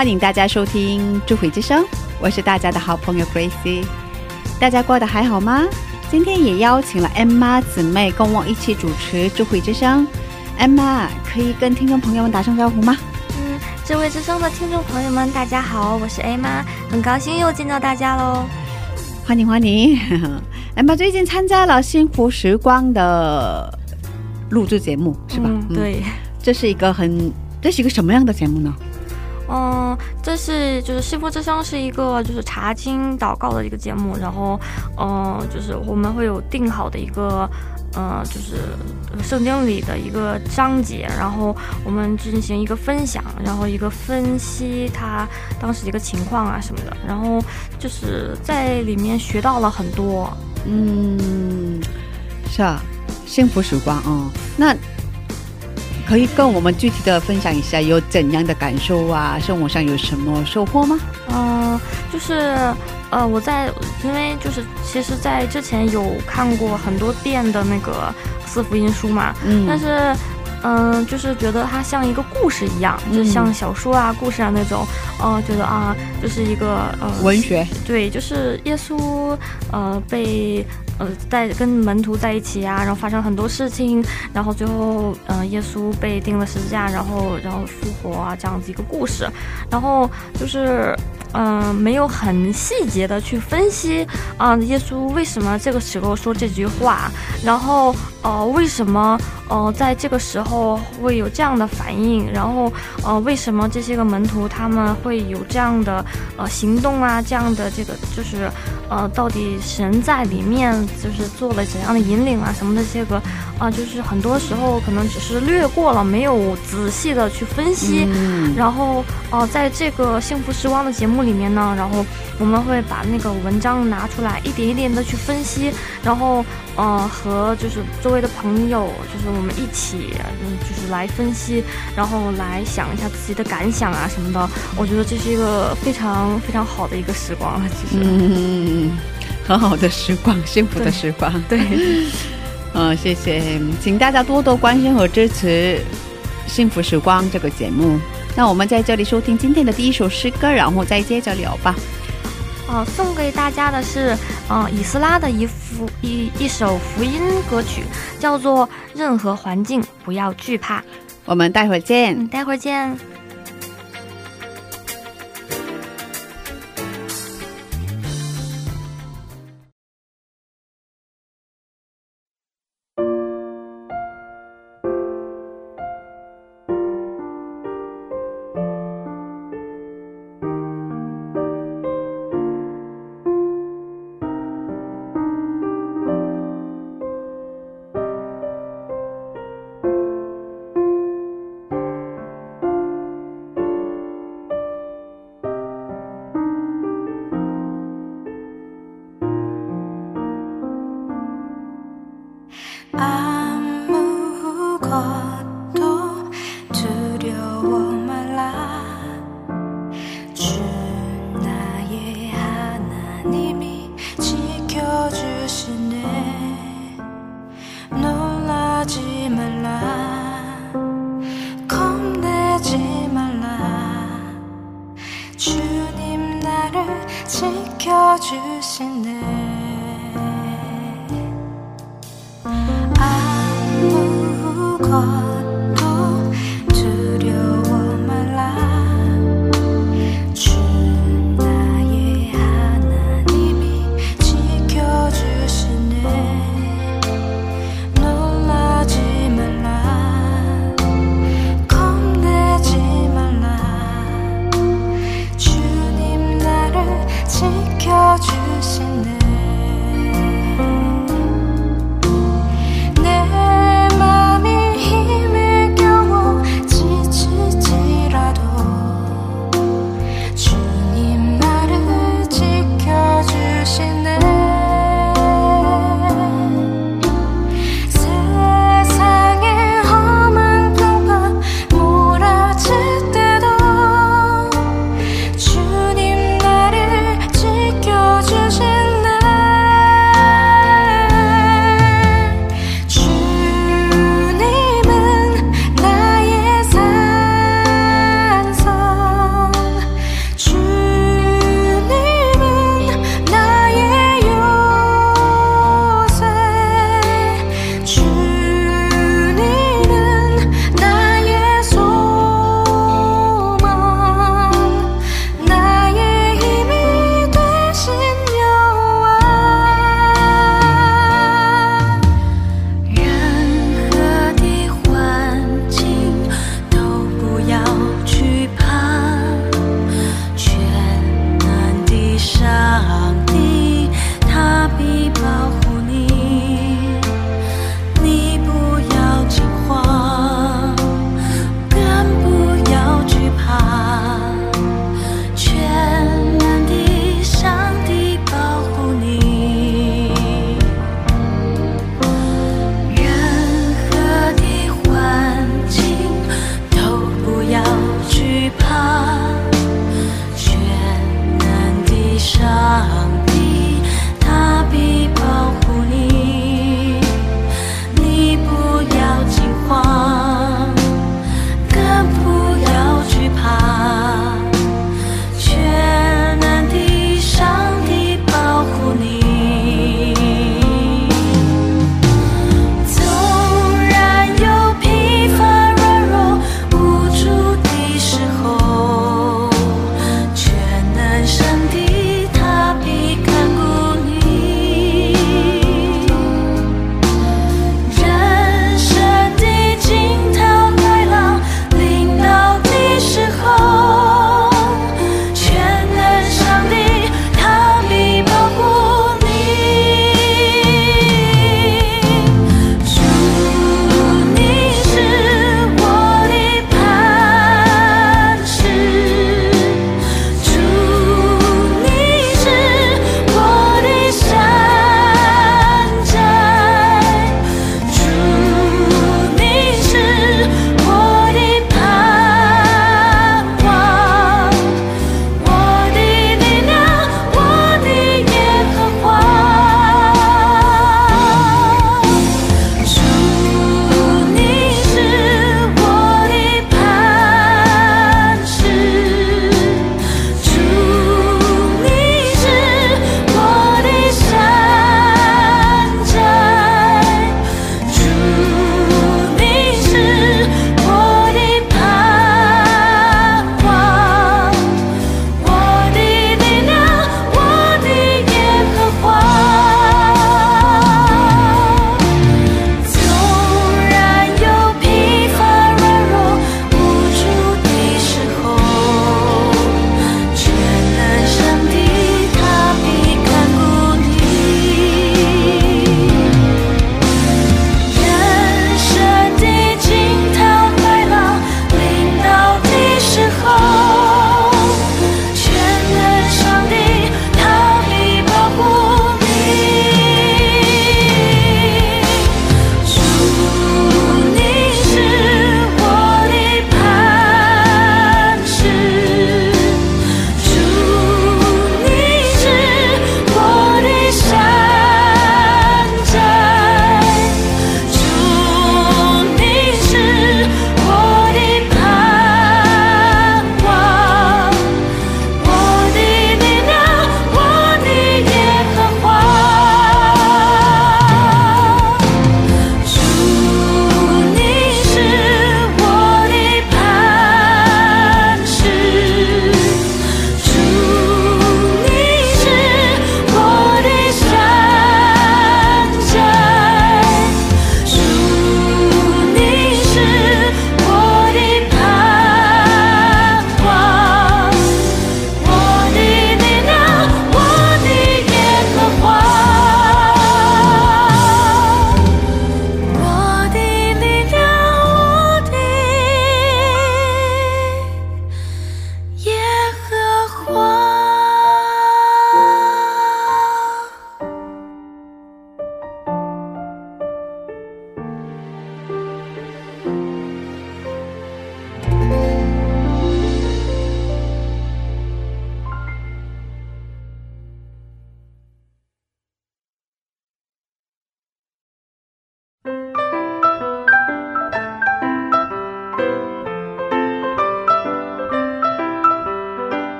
欢迎大家收听《智慧之声》，我是大家的好朋友 Gracie。大家过得还好吗？今天也邀请了 Emma 姊妹跟我一起主持《智慧之声》。Emma 可以跟听众朋友们打声招呼吗？嗯，智慧之声的听众朋友们，大家好，我是 A 妈，很高兴又见到大家喽。欢迎欢迎！Emma 最近参加了《幸福时光》的录制节目，是吧？嗯，对。这是一个很，这是一个什么样的节目呢？嗯，这是就是幸福之声是一个就是查经祷告的一个节目，然后嗯，就是我们会有定好的一个呃，就是圣经里的一个章节，然后我们进行一个分享，然后一个分析他当时一个情况啊什么的，然后就是在里面学到了很多。嗯，是啊，幸福时光哦。那可以跟我们具体的分享一下有怎样的感受啊？生活上有什么收获吗？嗯、就是呃，我在因为就是其实，在之前有看过很多遍的那个四福音书嘛，嗯但是。嗯，就是觉得它像一个故事一样，就像小说啊、故事啊那种，呃，觉得啊，就是一个呃文学，对，就是耶稣呃被呃在跟门徒在一起啊，然后发生很多事情，然后最后呃耶稣被钉了十字架，然后然后复活啊这样子一个故事，然后就是嗯、呃没有很细节的去分析啊、耶稣为什么这个时候说这句话，然后呃为什么呃在这个时候会有这样的反应，然后呃为什么这些个门徒他们会有这样的呃行动啊，这样的这个就是呃到底神在里面就是做了怎样的引领啊什么的这个啊、就是很多时候可能只是略过了，没有仔细的去分析。嗯然后，呃，在这个幸福时光的节目里面呢，然后我们会把那个文章拿出来，一点一点的去分析，然后，呃，和就是周围的朋友，就是我们一起，嗯，就是来分析，然后来想一下自己的感想啊什么的。我觉得这是一个非常非常好的一个时光了，其实。嗯，很好的时光，幸福的时光。对，嗯，谢谢，请大家多多关心和支持《幸福时光》这个节目。那我们在这里收听今天的第一首诗歌，然后再接着聊吧。呃，送给大家的是，呃，以斯拉的一幅一一首福音歌曲，叫做《任何环境不要惧怕》。我们待会儿见。嗯，待会儿见。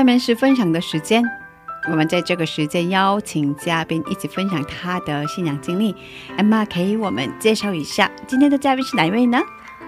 下面是分享的时间，我们在这个时间邀请嘉宾一起分享他的信仰经历。Emma 给我们介绍一下今天的嘉宾是哪一位呢？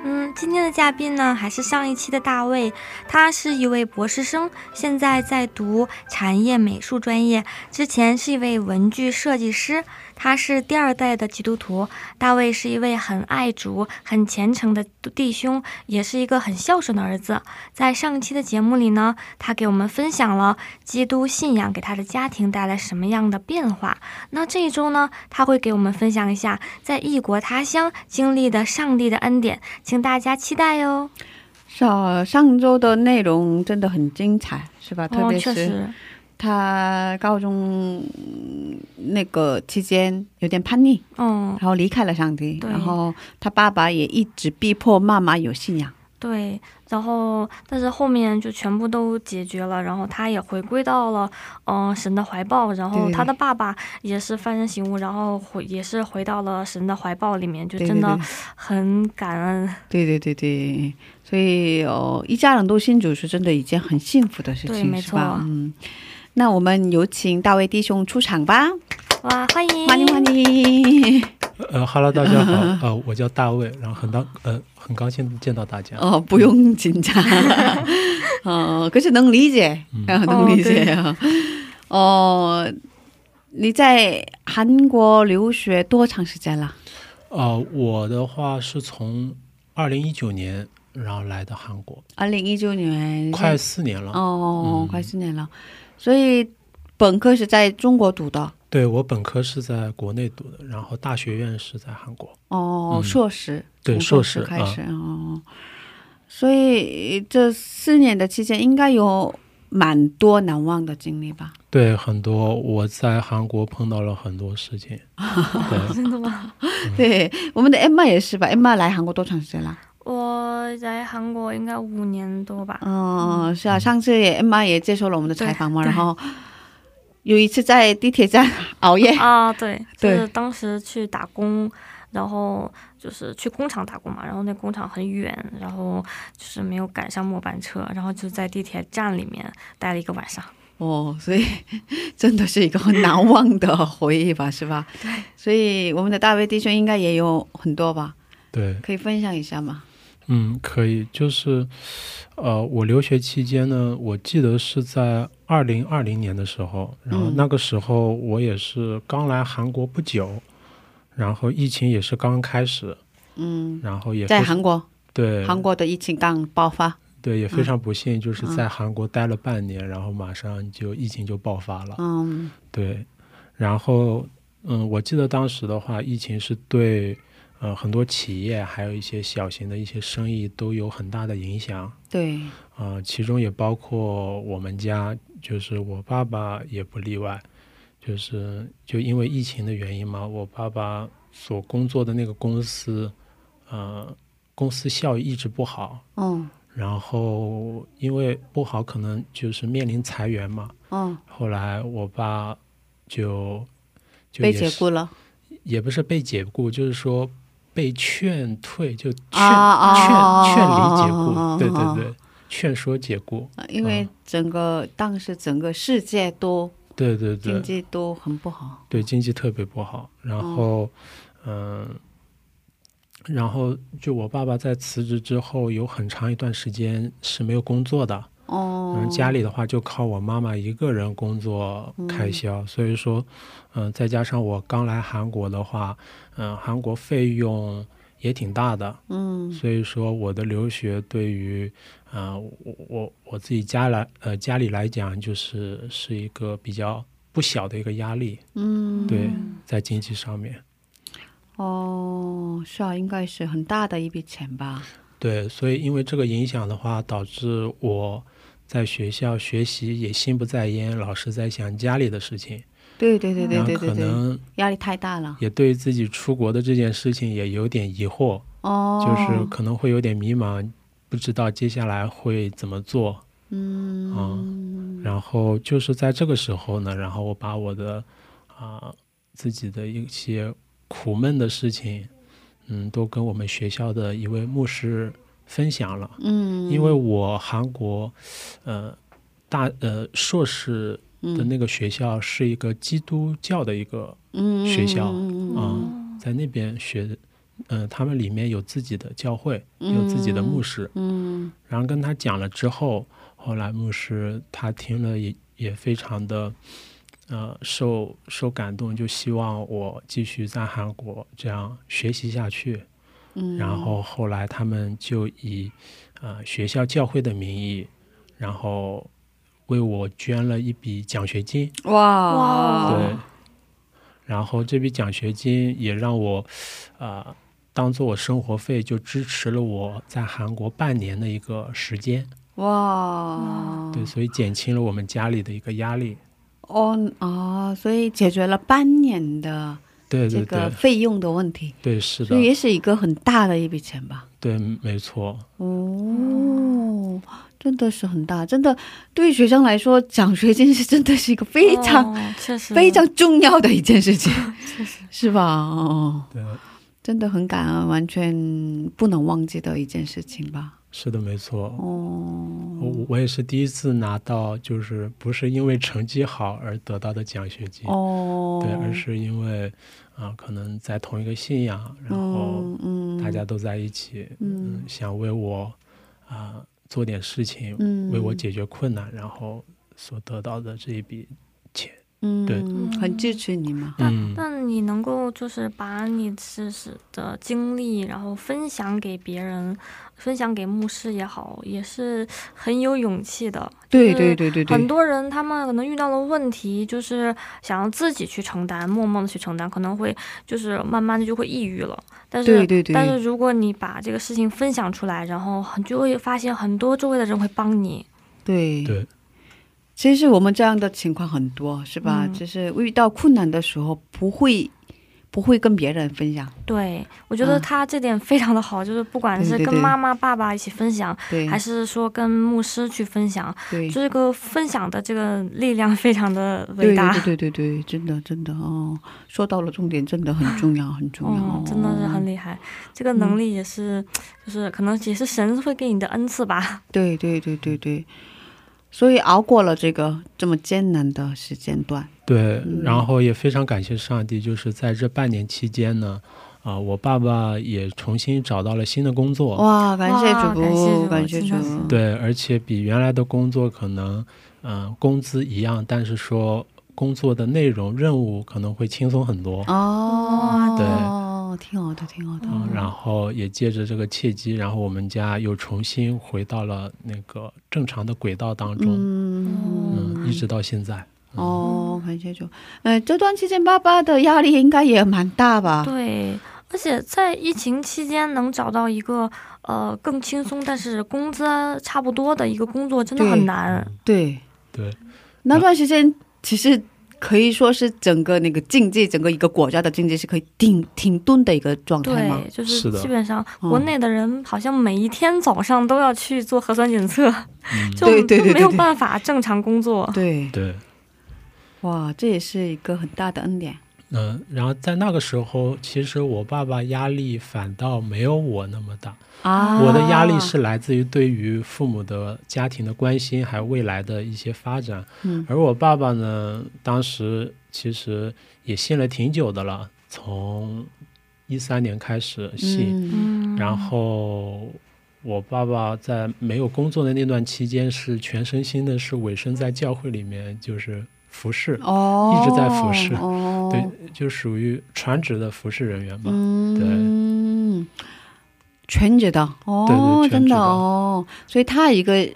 嗯，今天的嘉宾呢，还是上一期的大卫，他是一位博士生，现在在读产业美术专业，之前是一位文具设计师。他是第二代的基督徒，大卫是一位很爱主、很虔诚的弟兄，也是一个很孝顺的儿子。在上期的节目里呢，他给我们分享了基督信仰给他的家庭带来什么样的变化。那这一周呢，他会给我们分享一下在异国他乡经历的上帝的恩典，请大家期待哟。是啊，上周的内容真的很精彩，是吧？特哦，别是确实，他高中嗯那个期间有点叛逆，嗯，然后离开了上帝，然后他爸爸也一直逼迫妈妈有信仰。对，然后但是后面就全部都解决了，然后他也回归到了嗯、呃神的怀抱，然后他的爸爸也是幡然醒悟，然后回也是回到了神的怀抱里面，就真的很感恩。对对对对，所以哦，一家人都信主是真的一件很幸福的事情，对没是吧？错？嗯，那我们有请大卫弟兄出场吧，哇，欢迎欢迎欢迎。呃哈喽，大家好，呃，我叫大卫，然后很高呃很高兴见到大家。哦，不用紧张，哦，可是能理解，嗯啊，能理解啊。哦，你在韩国留学多长时间了？呃，我的话是从二零一九年然后来到韩国，二零一九年，快四年了。哦，嗯快四年了。所以本科是在中国读的，对我本科是在国内读的，然后大学院是在韩国。哦，嗯硕士，对硕硕士开始哦。所以这四年的期间，应该有蛮多难忘的经历吧？对，很多我在韩国碰到了很多事情。真的吗？对，我们的 Emma 也是吧？Emma 来韩国多长时间了？我在韩国应该五年多吧。哦，是啊，上次也 Emma 也接受了我们的采访嘛，然后有一次在地铁站熬夜，啊，对，就对是当时去打工，然后就是去工厂打工嘛，然后那工厂很远，然后就是没有赶上末班车，然后就在地铁站里面待了一个晚上。哦，所以真的是一个很难忘的回忆吧，是吧？对，所以我们的大卫弟兄应该也有很多吧，对，可以分享一下吗？嗯，可以，就是，呃，我留学期间呢，我记得是在二零二零年的时候，然后嗯。那个时候我也是刚来韩国不久，然后疫情也是刚开始，嗯，然后也在韩国，对。韩国的疫情刚爆发，对也非常不幸，就是嗯在韩国待了半年，然后马上就疫情就爆发了，嗯。对，然后嗯，我记得当时的话，疫情是对呃很多企业还有一些小型的一些生意都有很大的影响。对，呃、其中也包括我们家，就是我爸爸也不例外，就是就因为疫情的原因嘛，我爸爸所工作的那个公司，呃，公司效益一直不好，嗯然后因为不好，可能就是面临裁员嘛。嗯，后来我爸就就被解雇了，也不是被解雇，就是说被劝退，就劝、啊啊劝劝离解雇，对对对，劝说解雇，呃因为整个当时整个世界都对对对。经济都很不好，对，经济特别不好。然后，嗯、然后就我爸爸在辞职之后，有很长一段时间是没有工作的。哦。嗯，，家里的话就靠我妈妈一个人工作开销，所以说，嗯、再加上我刚来韩国的话，嗯、韩国费用也挺大的，嗯。所以说我的留学对于，啊、我我我自己家来呃家里来讲，就是是一个比较不小的一个压力，嗯，对，在经济上面，哦，是啊，应该是很大的一笔钱吧，对，所以因为这个影响的话，导致我在学校学习也心不在焉，老是在想家里的事情，对对对对对对对，能压力太大了，也对自己出国的这件事情也有点疑惑，哦，就是可能会有点迷茫，不知道接下来会怎么做。嗯。然后就是在这个时候呢，然后我把我的啊、自己的一些苦闷的事情，嗯，都跟我们学校的一位牧师分享了。嗯，因为我韩国，呃，大呃硕士的那个学校是一个基督教的一个嗯学校啊、嗯在那边学的，嗯、他们里面有自己的教会，有自己的牧师。嗯然后跟他讲了之后，后来牧师他听了也也非常的，呃，受受感动，就希望我继续在韩国这样学习下去。嗯，然后后来他们就以呃学校教会的名义，然后为我捐了一笔奖学金。哇哇对，然后这笔奖学金也让我，呃，当做我生活费，就支持了我在韩国半年的一个时间。哇，对，所以减轻了我们家里的一个压力。哦啊，所以解决了半年的这对对对个费用的问题，对，是的所以，也是一个很大的一笔钱吧。对，没错，哦，真的是很大，真的对于学生来说，奖学金是真的是一个非常、哦确实非常重要的一件事情，确实。是吧？哦，对，真的很感恩，完全不能忘记的一件事情吧。是的，没错。哦，我。我也是第一次拿到，就是不是因为成绩好而得到的奖学金，哦，对，而。是因为啊、可能在同一个信仰，然后嗯嗯，大家都在一起，嗯想为我啊、做点事情，嗯为我解决困难，然后所得到的这一笔钱，嗯对很支持你嘛。嗯，那你能够就是把你自己的经历，然后分享给别人，分享给牧师也好，也是很有勇气的。对对对对对，很多人他们可能遇到了问题，就是想要自己去承担，默默的去承担，可能会就是慢慢的就会抑郁了。但是，对对对但是如果你把这个事情分享出来，然后很就会发现很多周围的人会帮你。对对，其实我们这样的情况很多，是吧？嗯就是遇到困难的时候，不会不会跟别人分享，对我觉得嗯。他这点非常的好，就是不管是跟妈妈、爸爸一起分享，对，还是说跟牧师去分享，对。这个分享的这个力量非常的伟大。对对对真的真的哦，说到了重点，真的很重要，很重要，嗯，真的是很厉害，这个能力也是，就是可能也是神会给你的恩赐吧。对对对对对，所以熬过了这个这么艰难的时间段，对嗯，然后也非常感谢上帝，就是在这半年期间呢，啊、我爸爸也重新找到了新的工作，哇，感谢主，感谢主感谢主。真的是，对，而且比原来的工作可能，嗯、工资一样，但是说工作的内容任务可能会轻松很多。哦，对挺好的，挺好的，嗯，然后也借着这个契机，然后我们家又重新回到了那个正常的轨道当中，嗯嗯，一直到现在。嗯、哦，感谢就。呃，这段期间爸爸的压力应该也蛮大吧？对，而且在疫情期间能找到一个呃更轻松，但是工资差不多的一个工作，真的很难。对，对，那段时间其实可以说是整个那个经济，整个一个国家的经济是可以停停顿的一个状态吗？对，就是基本上嗯国内的人好像每一天早上都要去做核酸检测，嗯，就对对对就没有办法正常工作。对，对，哇，这也是一个很大的恩典。嗯，然后在那个时候，其实我爸爸压力反倒没有我那么大。啊我的压力是来自于对于父母的家庭的关心，还有未来的一些发展。嗯而我爸爸呢，当时其实也信了挺久的了，从一三年开始信，嗯嗯，然后。我爸爸在没有工作的那段期间，是全身心的是委身在教会里面，就是服侍，哦，一直在服侍哦，对，就属于传职的服侍人员吧。嗯，全职的？哦，对对真的哦，所以他一个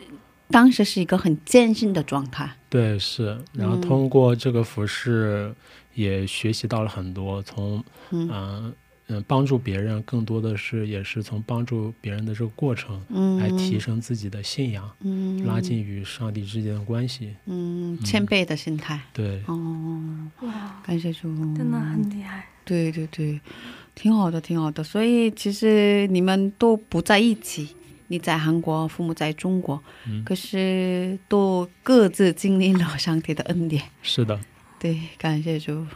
当时是一个很艰辛的状态。对，是，然后嗯。通过这个服饰，也学习到了很多，从嗯。嗯嗯、帮助别人，更多的是也是从帮助别人的这个过程嗯，来提升自己的信仰，嗯拉近与上帝之间的关系。嗯谦卑的心态。对，哦，哇，感谢主，真的很厉害。对对对，挺好的，挺好的。所以其实你们都不在一起，你在韩国，父母在中国，嗯，可是都各自经历了上帝的恩典。是的，对，感谢主。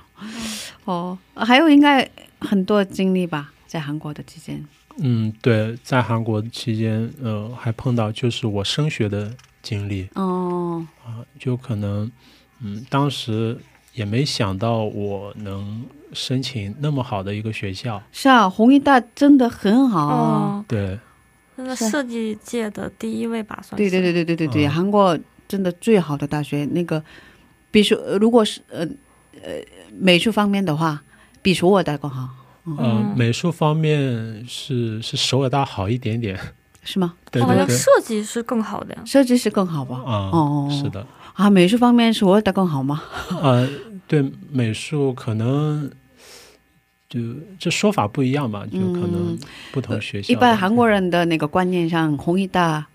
哦，还有应该很多经历吧，在韩国的期间，嗯，对，在韩国期间，呃，还碰到就是我升学的经历。哦，啊，就可能，嗯，当时也没想到我能申请那么好的一个学校，是啊，弘一大真的很好。哦，对，那个设计界的第一位吧，算是。对对对对对对对，嗯韩国真的最好的大学，那个，比如说，呃如果是呃呃美术方面的话，比首尔大更好，呃嗯，美术方面是是首尔大好一点点，是吗？对对对，好像设计是更好的呀。设计是更好吧？啊，哦，是的，啊，美术方面首尔大更好吗？呃，对美术可能就这说法不一样吧，就可能不同学校。嗯一般韩国人的那个观念上，弘一大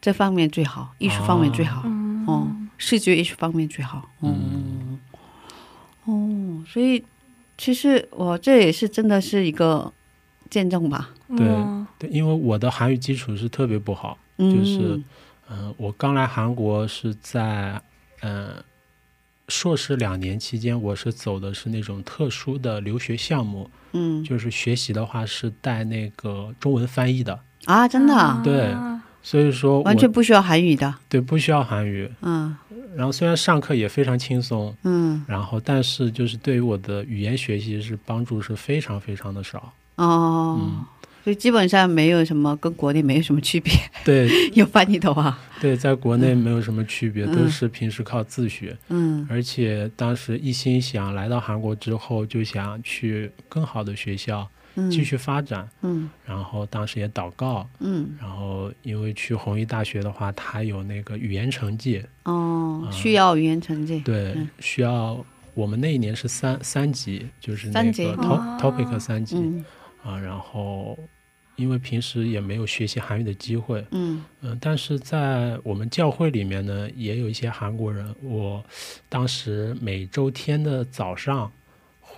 这方面最好，艺术方面最好，嗯，哦，视觉艺术方面最好，嗯，哦，所以其实我这也是真的是一个见证吧，对嗯。对，因为我的韩语基础是特别不好，嗯，就是嗯、我刚来韩国是在嗯、呃硕士两年期间，我是走的是那种特殊的留学项目，嗯。就是学习的话是带那个中文翻译的，啊，真的啊、对所以说完全不需要韩语的，对不需要韩语。嗯然后虽然上课也非常轻松，嗯然后但是就是对于我的语言学习是帮助是非常非常的少。哦。嗯所以基本上没有什么跟国内没有什么区别，对 有翻译的话，对，在国内没有什么区别，嗯都是平时靠自学。嗯而且当时一心想来到韩国之后，就想去更好的学校嗯，继续发展。嗯然后当时也祷告，嗯然后因为去弘毅大学的话，他有那个语言成绩，哦，啊需要语言成绩，对，嗯需要我们那一年是三三级，就是那个 top、哦 topic 三级、嗯啊。然后因为平时也没有学习韩语的机会，嗯嗯，但是在我们教会里面呢，也有一些韩国人。我当时每周天的早上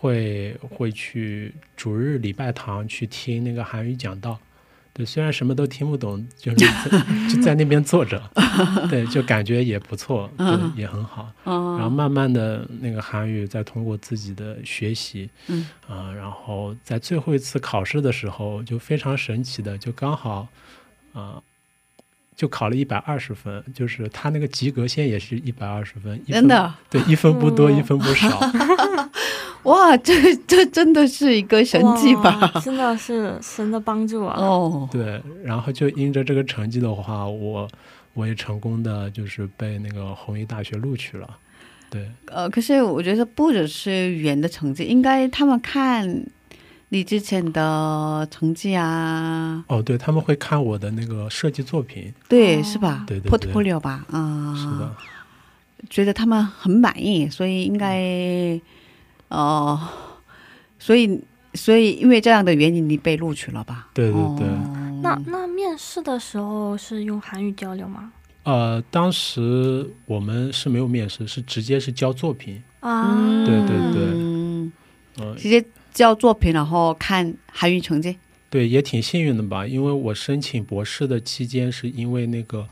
会会去主日礼拜堂去听那个韩语讲道。对，虽然什么都听不懂，就是在就在那边坐着，对，就感觉也不错，对嗯，也很好。哦，然后慢慢的那个韩语再通过自己的学习，嗯。啊、然后在最后一次考试的时候就非常神奇的，就刚好啊、就考了一百二十分，就是他那个及格线也是一百二十分，一分真的？对，一分不多，哦。一分不少，哇，这这真的是一个神迹吧？真的是神的帮助啊！哦，对，然后就因着这个成绩的话，我我也成功的就是被那个弘毅大学录取了，对，呃，可是我觉得不只是语言的成绩，应该他们看你之前的成绩啊，哦，对他们会看我的那个设计作品，对，哦是吧？对对对 portfolio 吧，啊、是的，觉得他们很满意，所以应该，呃，所以所以因为这样的原因，你被录取了吧？对对对哦那那面试的时候是用韩语交流吗？呃，当时我们是没有面试，是直接是交作品。啊，对对对嗯呃，直接交作品，然后看韩语成绩。对，也挺幸运的吧，因为我申请博士的期间是因为那个，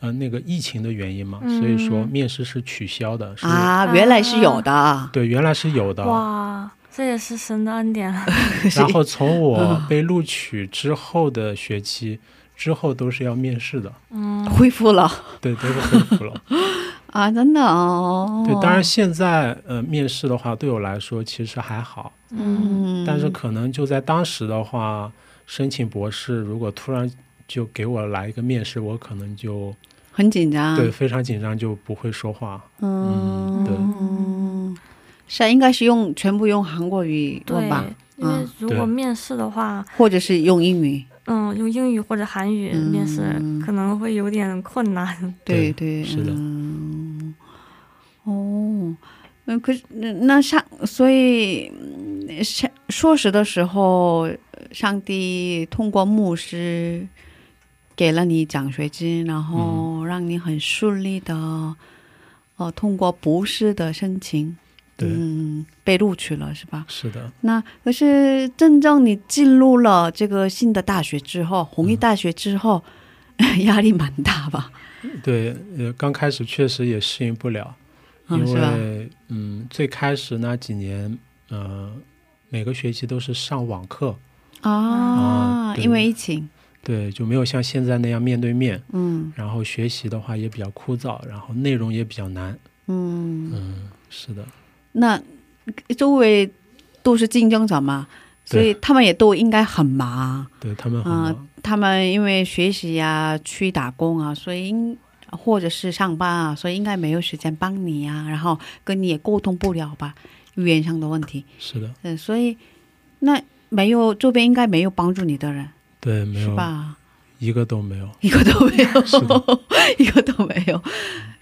呃，那个疫情的原因嘛，所以说嗯面试是取消的。是，啊，原来是有的。对，原来是有的。哇，这也是神的恩典。然后从我嗯被录取之后的学期，之后都是要面试的。嗯，恢复了对，都是恢复了。啊，真的哦。对，当然现在呃面试的话，对我来说其实还好，嗯，嗯，但是可能就在当时的话，申请博士如果突然就给我来一个面试，我可能就很紧张。对，非常紧张，就不会说话。嗯，对。嗯，是啊，应该是用全部用韩国语对吧，，因为如果面试的话，或者是用英语。嗯，用英语或者韩语嗯面试可能会有点困难。对对是的。嗯。哦，那，可是那那上，所以嗯上硕士的时候，上帝通过牧师给了你奖学金，然后让你很顺利的，呃，通过博士的申请，对，嗯，被录取了，是吧？是的，那可是真正你进入了这个新的大学之后，弘毅大学之后，压力蛮大吧？对，呃，刚开始确实也适应不了，因嗯是吧？为嗯，最开始那几年，呃，每个学期都是上网课，啊，因为疫情，对，就没有像现在那样面对面。嗯然后学习的话也比较枯燥，然后内容也比较难。嗯，嗯，是的，那周围都是竞争者嘛，所以他们也都应该很忙对他们很啊、忙。他们因为学习呀、去打工啊，所以应或者是上班啊，所以应该没有时间帮你啊，然后跟你也沟通不了吧，语言上的问题。是的，嗯，所以那没有周边应该没有帮助你的人对，没有是吧？一个都没有。一个都没有 一个都没有，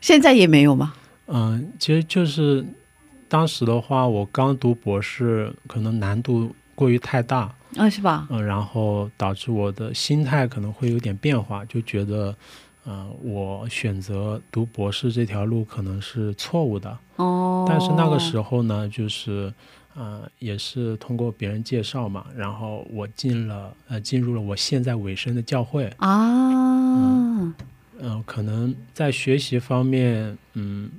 现在也没有吗？嗯，其实就是当时的话，我刚读博士，可能难度过于太大，啊，是吧？嗯，然后导致我的心态可能会有点变化，就觉得，呃，我选择读博士这条路可能是错误的。哦，但是那个时候呢，就是，呃，也是通过别人介绍嘛，然后我进了，呃，进入了我现在委身的教会。啊，嗯、可能在学习方面，嗯，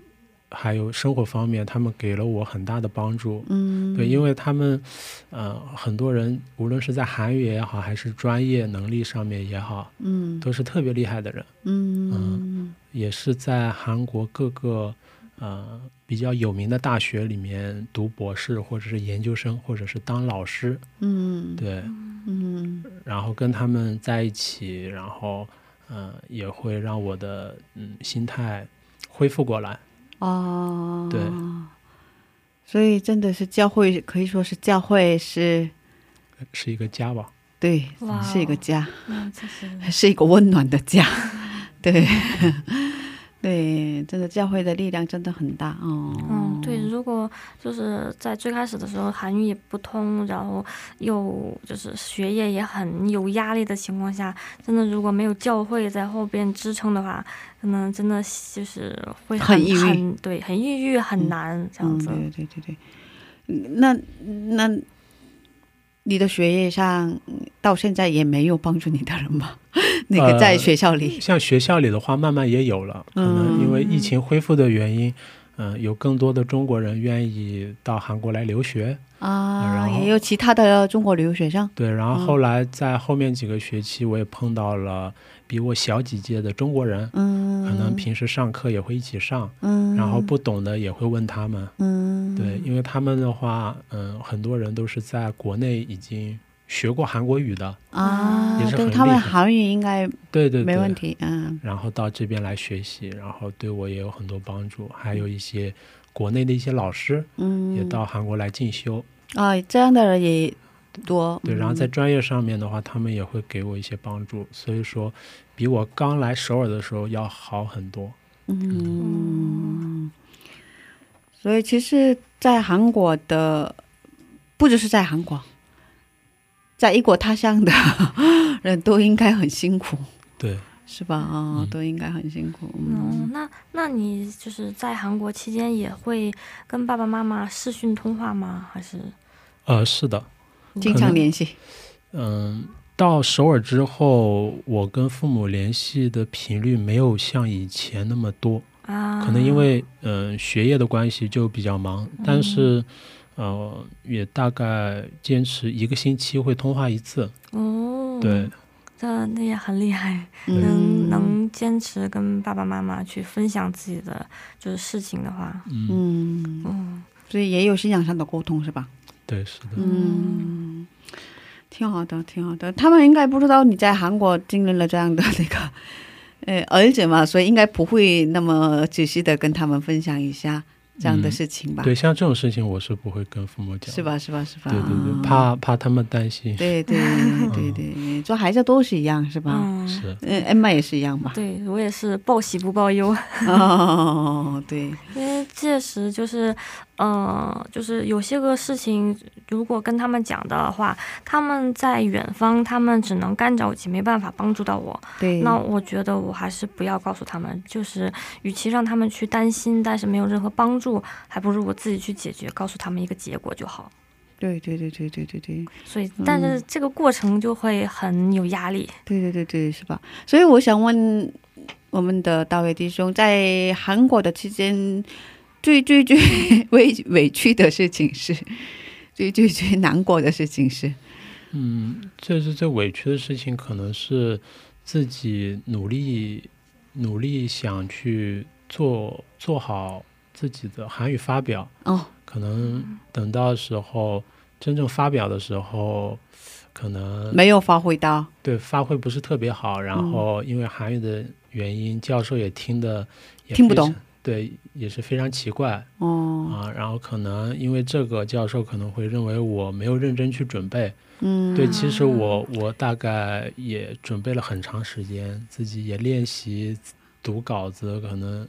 还有生活方面，他们给了我很大的帮助。嗯，对，因为他们，呃，很多人无论是在韩语也好，还是专业能力上面也好，嗯都是特别厉害的人，嗯也是在韩国各个呃比较有名的大学里面读博士，或者是研究生，或者是当老师。嗯，对，嗯然后跟他们在一起，然后呃也会让我的嗯心态恢复过来。哦，对，所以真的是教会，可以说是教会是是一个家吧。对，是一个家，是一个温暖的家，对。对，真的教会的力量真的很大哦。嗯，对，如果就是在最开始的时候韩语也不通，然后又就是学业也很有压力的情况下，真的如果没有教会在后边支撑的话，可能真的就是会很抑郁很对，很抑郁，很难这样子。嗯、对对对对，嗯那那你的学业上嗯到现在也没有帮助你的人吗？那个呃在学校里，像学校里的话，慢慢也有了，可能因为疫情恢复的原因，嗯、有更多的中国人愿意到韩国来留学。啊，然后也有其他的中国留学生对，然后后来在后面几个学期，我也碰到了比我小几届的中国人，嗯，可能平时上课也会一起上，嗯，然后不懂的也会问他们。嗯，对，因为他们的话，嗯，很多人都是在国内已经学过韩国语的，啊也，是对很厉害他们韩语应该对对对，没问。题，嗯然后到这边来学习，然后对我也有很多帮助，还有一些国内的一些老师嗯，也到韩国来进修。啊，这样的人也多，对，然后嗯在专业上面的话，他们也会给我一些帮助，所以说比我刚来首尔的时候要好很多。嗯，所以其实，在韩国的，不只是在韩国，在异国他乡的 人都应该很辛苦，对，是吧？啊、嗯都应该很辛苦。嗯嗯，，那那你就是在韩国期间也会跟爸爸妈妈视讯通话吗？还是呃，是的，经常联系。嗯，到首尔之后，我跟父母联系的频率没有像以前那么多，啊？可能因为嗯、呃学业的关系就比较忙，但是呃也大概坚持一个星期会通话一次。哦，对，这那也很厉害，嗯能能坚持跟爸爸妈妈去分享自己的就是事情的话，嗯，嗯，嗯，所以也有信仰上的沟通，是吧？对，是的。嗯，挺好的，挺好的。他们应该不知道你在韩国经历了这样的那个，呃，儿子嘛，所以应该不会那么仔细的跟他们分享一下这样的事情吧？对，像这种事情我是不会跟父母讲，是？吧？是吧？是吧？对对对，啊怕怕他们担心。对对对对，做孩子都是一样，是吧？嗯，是，嗯，艾玛也是一样吧？对我也是报喜不报忧，哦，对，因为确实就是，呃，就是有些个事情，如果跟他们讲的话，他们在远方，他们只能干着急，没办法帮助到我。对，那我觉得我还是不要告诉他们，就是与其让他们去担心，但是没有任何帮助，还不如我自己去解决，告诉他们一个结果就好。对对对对对对对。所以，但是这个过程就会很有压力。对对对对，是吧？所以我想问我们的大卫弟兄，在韩国的期间，最最最 委委屈的事情是，最最最难过的事情是，嗯，这是最委屈的事情，可能是自己努力努力想去做做好自己的韩语发表，哦，可能等到时候真正发表的时候，可能没有发挥到，对发挥不是特别好，然后因为韩语的原因，教授也听得也听不懂，对，也是非常奇怪。哦，啊。然后可能因为这个，教授可能会认为我没有认真去准备。嗯，对，其实我我大概也准备了很长时间，自己也练习读稿子，可能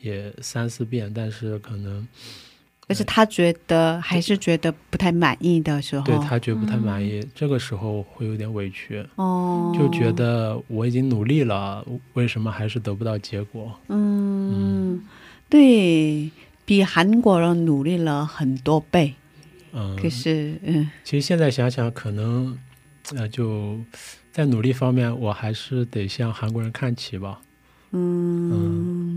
也三四遍，但是可能但是他觉得还是觉得不太满意的时候，对他觉得不太满意，这个时候会有点委屈。哦，就觉得我已经努力了，为什么还是得不到结果？嗯，对比韩国人努力了很多倍，嗯，可是嗯。其实现在想想，可能呃，就在努力方面，我还是得向韩国人看齐吧。嗯，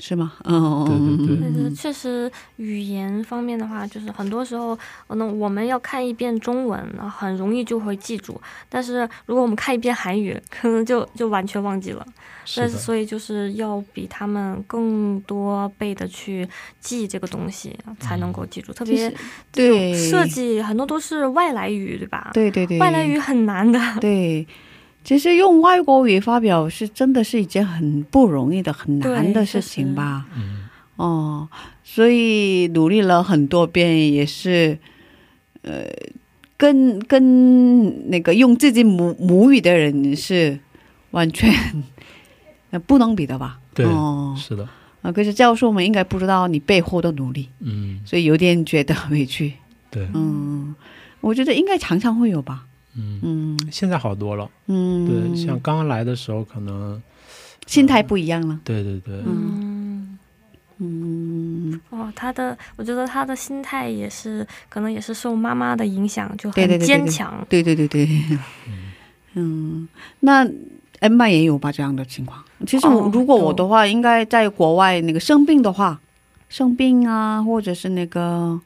是吗？嗯，对对对但是确实语言方面的话，就是很多时候，可能我们要看一遍中文，很容易就会记住；但是如果我们看一遍韩语，可能就就完全忘记了。但是所以就是要比他们更多倍的去记这个东西，才能够记住。特别对设计很多都是外来语，对吧？对对对，外来语很难的。对。其实用外国语发表是真的是一件很不容易的、很难的事情吧？嗯，哦，所以努力了很多遍，也是，呃，跟跟那个用自己母母语的人是完全呃不能比的吧？对，哦，是的，啊，可是教授们应该不知道你背后的努力，嗯，所以有点觉得委屈。对，嗯，我觉得应该常常会有吧。嗯，嗯。现在好多了。嗯，对，像刚刚来的时候，可能，心态不一样了。对对对，嗯，嗯，哦，他的，我觉得他的心态也是，可能也是受妈妈的影响，就很对对对对对坚强。对对。对对，嗯，那 M 妈也有吧这样的情况。其实如果我的话，应该在国外那个生病的话，生病啊，或者是那个，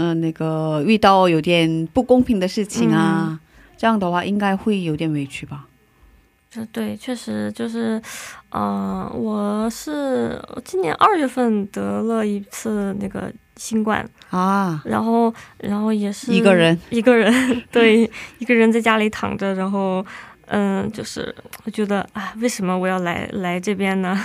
嗯、那个遇到有点不公平的事情啊，这样的话应该会有点委屈吧。这对，确实就是，嗯、我是今年二月份得了一次那个新冠，啊，然后，然后也是一个人，一个人，对，一个人在家里躺着，然后，嗯，就是我觉得啊，为什么我要来来这边呢？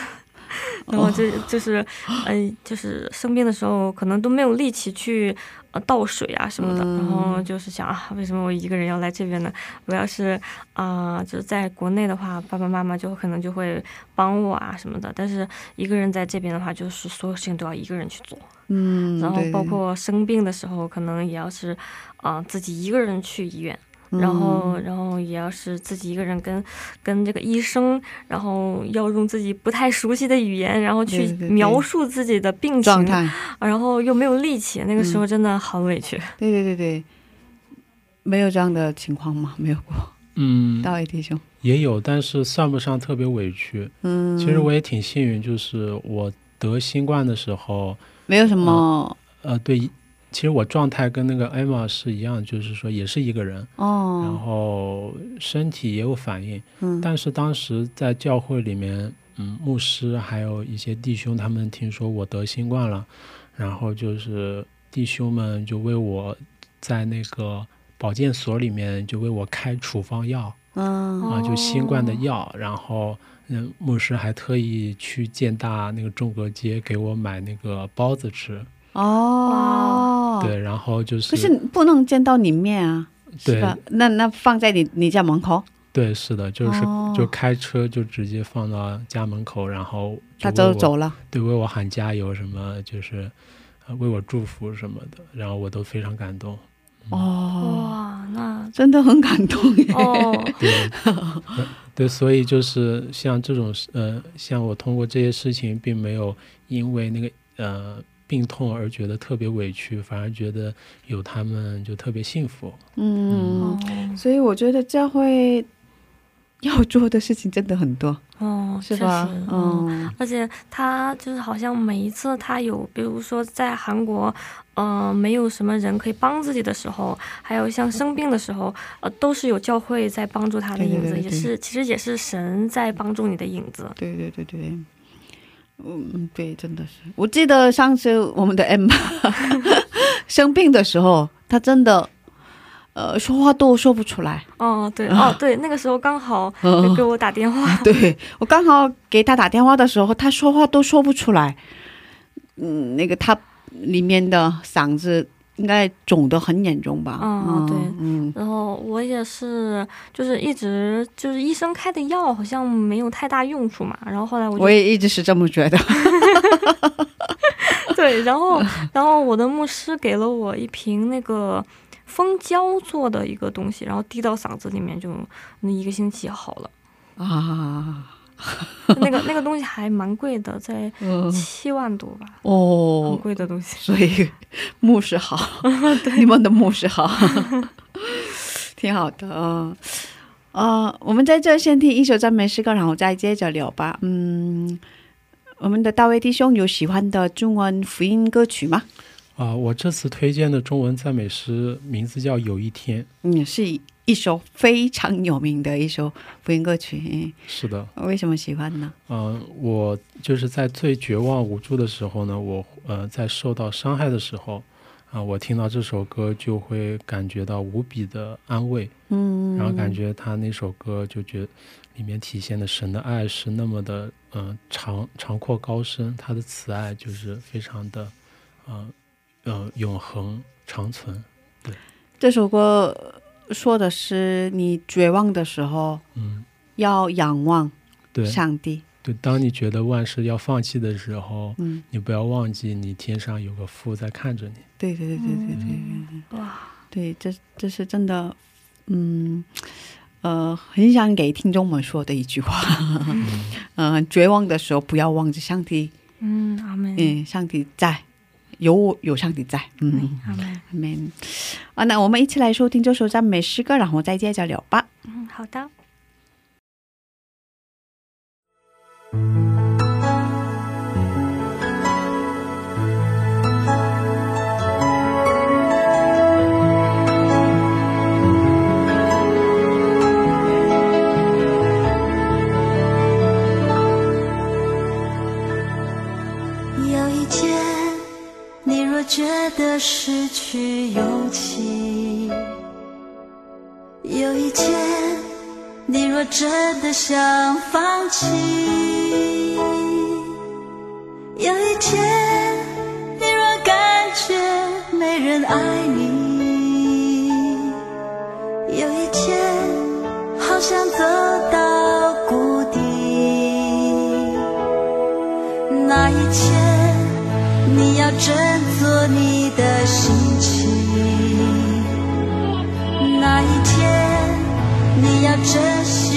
然后就就是，嗯、就是生病的时候，可能都没有力气去呃倒水啊什么的，嗯然后就是想啊，为什么我一个人要来这边呢？我要是啊、就是在国内的话，爸爸妈妈就可能就会帮我啊什么的，但是一个人在这边的话，就是所有事情都要一个人去做。嗯，然后包括生病的时候，可能也要是，啊、自己一个人去医院，嗯然后然后也要是自己一个人跟跟这个医生，然后要用自己不太熟悉的语言，然后去描述自己的病情，状态，啊然后又没有力气，那个时候真的好委屈。对对对对，没有这样的情况吗？没有过，嗯，大卫弟兄。也有，但是算不上特别委屈。嗯，其实我也挺幸运，就是我得新冠的时候，没有什么、呃，对，其实我状态跟那个 Emma 是一样，就是说也是一个人哦，然哦，后身体也有反应，嗯，但是当时在教会里面，嗯，牧师还有一些弟兄，他们听说我得新冠了，然后就是弟兄们就为我在那个保健所里面就为我开处方药嗯啊，就新冠的哦药，然后嗯，牧师还特意去建大那个中国街给我买那个包子吃，哦，对，然后就是可是不能见到你面啊，是对吧？那那放在你你家门口，对，是的，就是、哦就开车就直接放到家门口，然后他就走了。对，为我喊加油什么，就是呃为我祝福什么的，然后我都非常感动。哦，哇，那真的很感动耶。哦，对，呃 对，所以就是像这种事呃，像我通过这些事情，并没有因为那个呃病痛而觉得特别委屈，反而觉得有他们就特别幸福。嗯，哦所以我觉得教会要做的事情真的很多，哦，是吧？嗯，而且他就是好像每一次他有，比如说在韩国，呃，没有什么人可以帮自己的时候，还有像生病的时候，呃，都是有教会在帮助他的影子，对对也是其实也是神在帮助你的影子。对对对对，嗯，对，真的是。我记得上次我们的 M 生病的时候，他真的呃说话都说不出来。哦，对，哦，对，那个时候刚好 嗯给我打电话，对我刚好给他打电话的时候，他说话都说不出来。嗯，那个他里面的嗓子应该肿得很严重吧？嗯对嗯，然后我也是，就是一直就是医生开的药好像没有太大用处嘛，然后后来我就我也一直是这么觉得。对，然后 然后我的牧师给了我一瓶那个蜂胶做的一个东西，然后滴到嗓子里面就那一个星期好了。啊，那个那个东西还蛮贵的，在嗯，七万多吧，很哦，贵的东西。所以 牧师好，你们的牧师好，挺好的啊。呃，我们在这先听一首赞美诗歌，然后再接着聊吧。嗯，我们的大卫弟兄有喜欢的中文福音歌曲吗？啊、我这次推荐的中文赞美诗名字叫《有一天》。嗯，是一首非常有名的一首福音歌曲。是的，嗯为什么喜欢呢？嗯、我就是在最绝望无助的时候呢，我呃在受到伤害的时候，啊、我听到这首歌就会感觉到无比的安慰，嗯，然后感觉他那首歌就觉里面体现的神的爱是那么的嗯、呃长长阔高深，他的慈爱就是非常的呃呃永恒长存，对这首歌说的是你绝望的时候嗯，要仰望对。上帝。对，当你觉得万事要放弃的时候，嗯，你不要忘记你天上有个父在看着你。对对对对对对。嗯。哇，对，这这是真的，嗯，呃，很想给听众们说的一句话，嗯、绝望的时候不要忘记上帝，嗯，阿门，嗯，上帝在，有我有上帝在，嗯嗯，阿门，，amen。啊，那我们一起来收听这首赞美诗歌，然后再接着聊吧。嗯，好的。的失去勇气，有一天，你若真的想放弃，有一天，你若感觉没人爱你，有一天，好想走到谷底。那一天，你要真你的心情；那一天，你要珍惜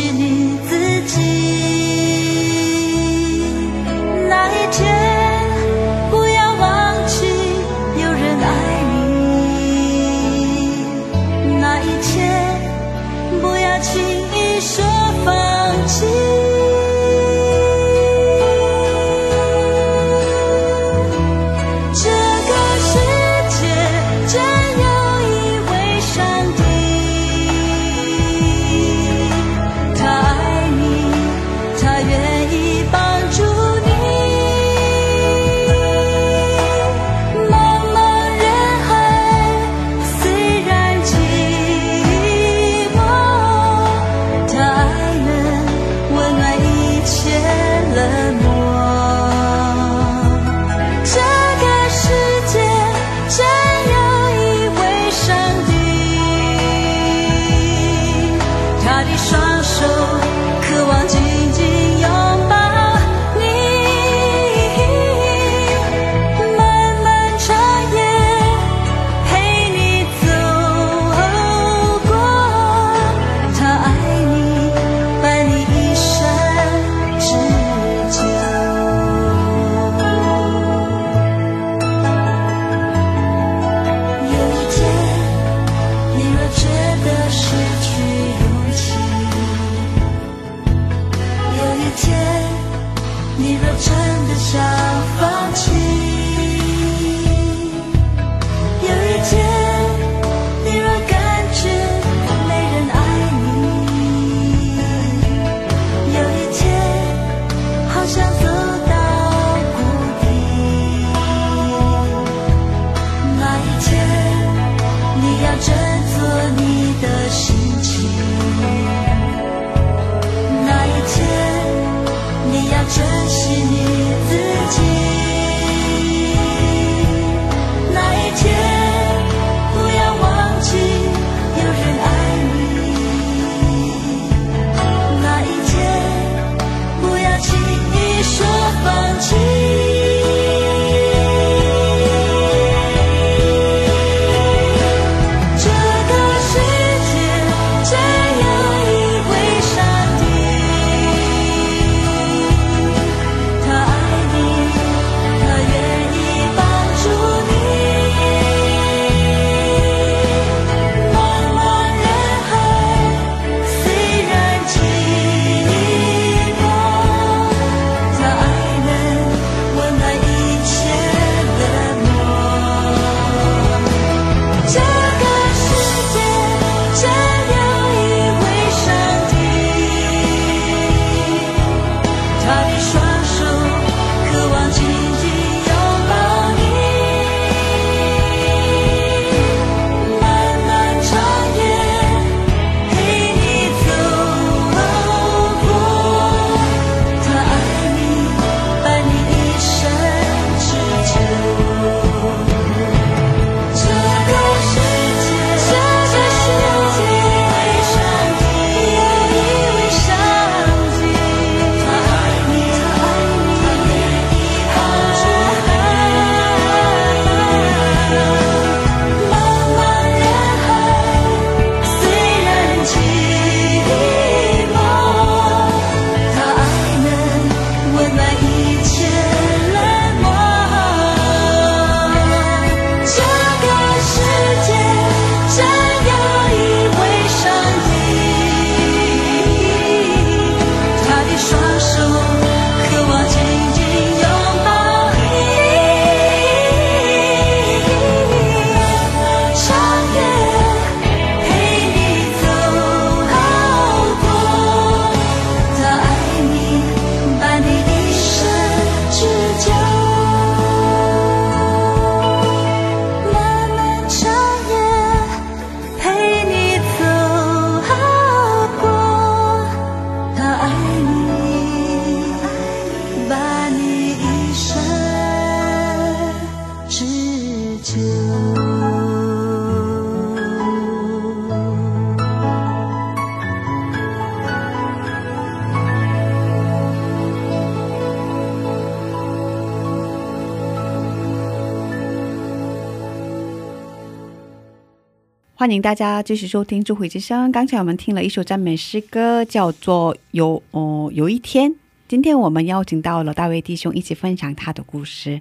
欢迎大家继续收听《智慧之声》。刚才我们听了一首赞美诗歌，叫做《有哦有一天》。今天我们邀请到了大卫弟兄一起分享他的故事。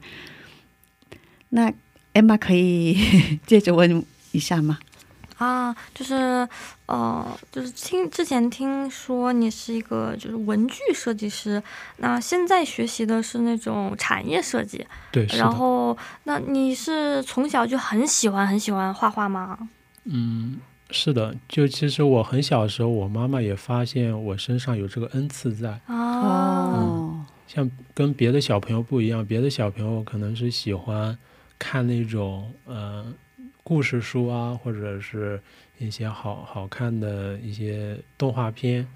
那 Emma 可以接着问一下吗？啊，就是呃，就是听之前听说你是一个就是文具设计师，那现在学习的是那种产业设计，对，然后那你是从小就很喜欢很喜欢画画吗？嗯，是的，就其实我很小的时候，我妈妈也发现我身上有这个恩赐在。啊，哦，像跟别的小朋友不一样，别的小朋友可能是喜欢看那种呃故事书啊，或者是一些好好看的一些动画片，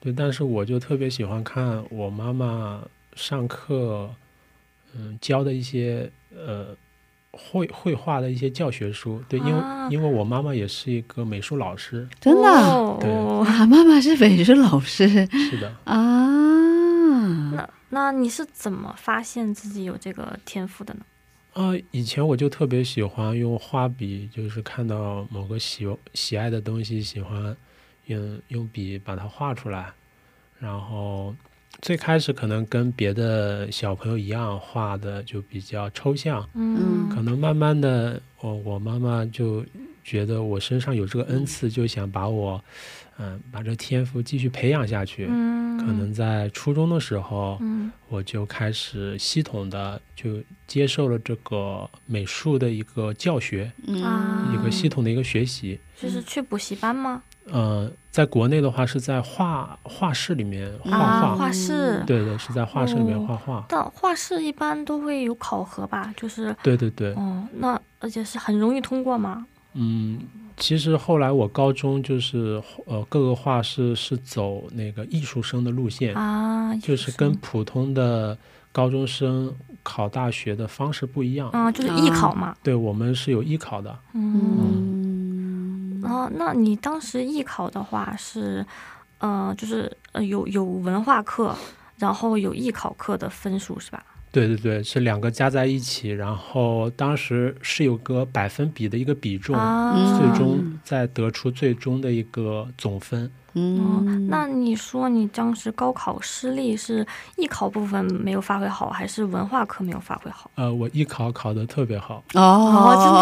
对，但是我就特别喜欢看我妈妈上课，嗯，教的一些呃绘绘画的一些教学书，对，因为、啊。因为我妈妈也是一个美术老师，真的啊、对。妈妈是美术老师是的，啊。那那你是怎么发现自己有这个天赋的呢？啊，以前我就特别喜欢用画笔，就是看到某个喜喜爱的东西，喜欢用用笔把它画出来。然后最开始可能跟别的小朋友一样，画的就比较抽象。嗯可能慢慢的，我我妈妈就觉得我身上有这个恩赐，就想把我，嗯，把这天赋继续培养下去。嗯，可能在初中的时候，嗯我就开始系统的就接受了这个美术的一个教学，啊一个系统的一个学习。就是去补习班吗？呃，在国内的话是在画画室里面画啊，画，画室。对对，是在画室里面哦画画。但画室一般都会有考核吧？就是，对对对，哦，那而且是很容易通过吗？嗯，其实后来我高中就是呃各个画室是走那个艺术生的路线，啊，就是跟普通的高中生考大学的方式不一样。啊，就是艺考嘛。对我们是有艺考的，嗯，嗯然后那你当时艺考的话是，呃，就是呃有有文化课，然后有艺考课的分数是吧？对对对，是两个加在一起，然后当时是有个百分比的一个比重，啊，最终再得出最终的一个总分。哦嗯，那你说你当时高考失利是艺考部分没有发挥好，还是文化课没有发挥好？呃，我艺考考的特别好，哦。哦，真的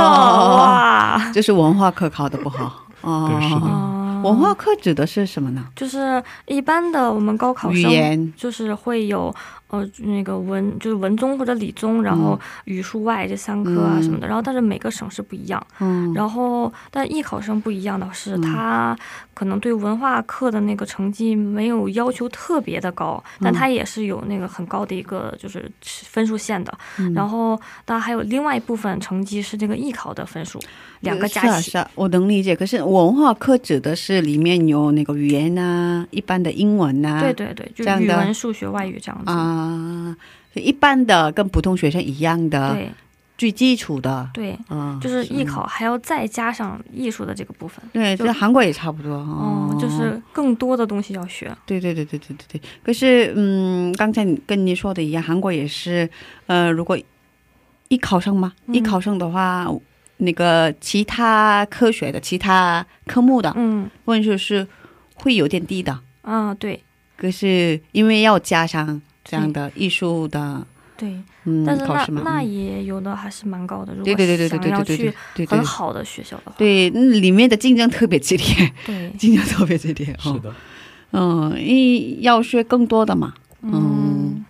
哇！就是文化课考的不好。哦。对是的。哦，文化课指的是什么呢？就是一般的我们高考生就是会有呃那个文就是文综或者理综，然后语数外这三科啊嗯什么的，然后但是每个省市不一样，嗯。然后但艺考生不一样的是，嗯。他可能对文化课的那个成绩没有要求特别的高，但嗯他也是有那个很高的一个就是分数线的，嗯然后当然还有另外一部分成绩是这个艺考的分数，两个加起是啊是啊，我能理解。可是文化课指的是里面有那个语言啊，一般的英文啊，对对对，就语文、数学、外语这样子。啊，一般的跟普通学生一样的，对最基础的，对，嗯，就是艺考还要再加上艺术的这个部分。对，就这韩国也差不多嗯，就是更多的东西要学。对对对对对对对。可是，嗯，刚才你跟你说的一样，韩国也是，呃，如果艺考生嘛，嗯艺考生的话，那个其他科学的、其他科目的嗯分数是会有点低的。啊，对可是因为要加上这样的艺术的，对，嗯，但是那考试，那嗯也有的还是蛮高的。如果对对对对对想要去很好的学校的话，对，那里面的竞争特别激烈，对，竞争特别激烈。是的，嗯，因要学更多的嘛，嗯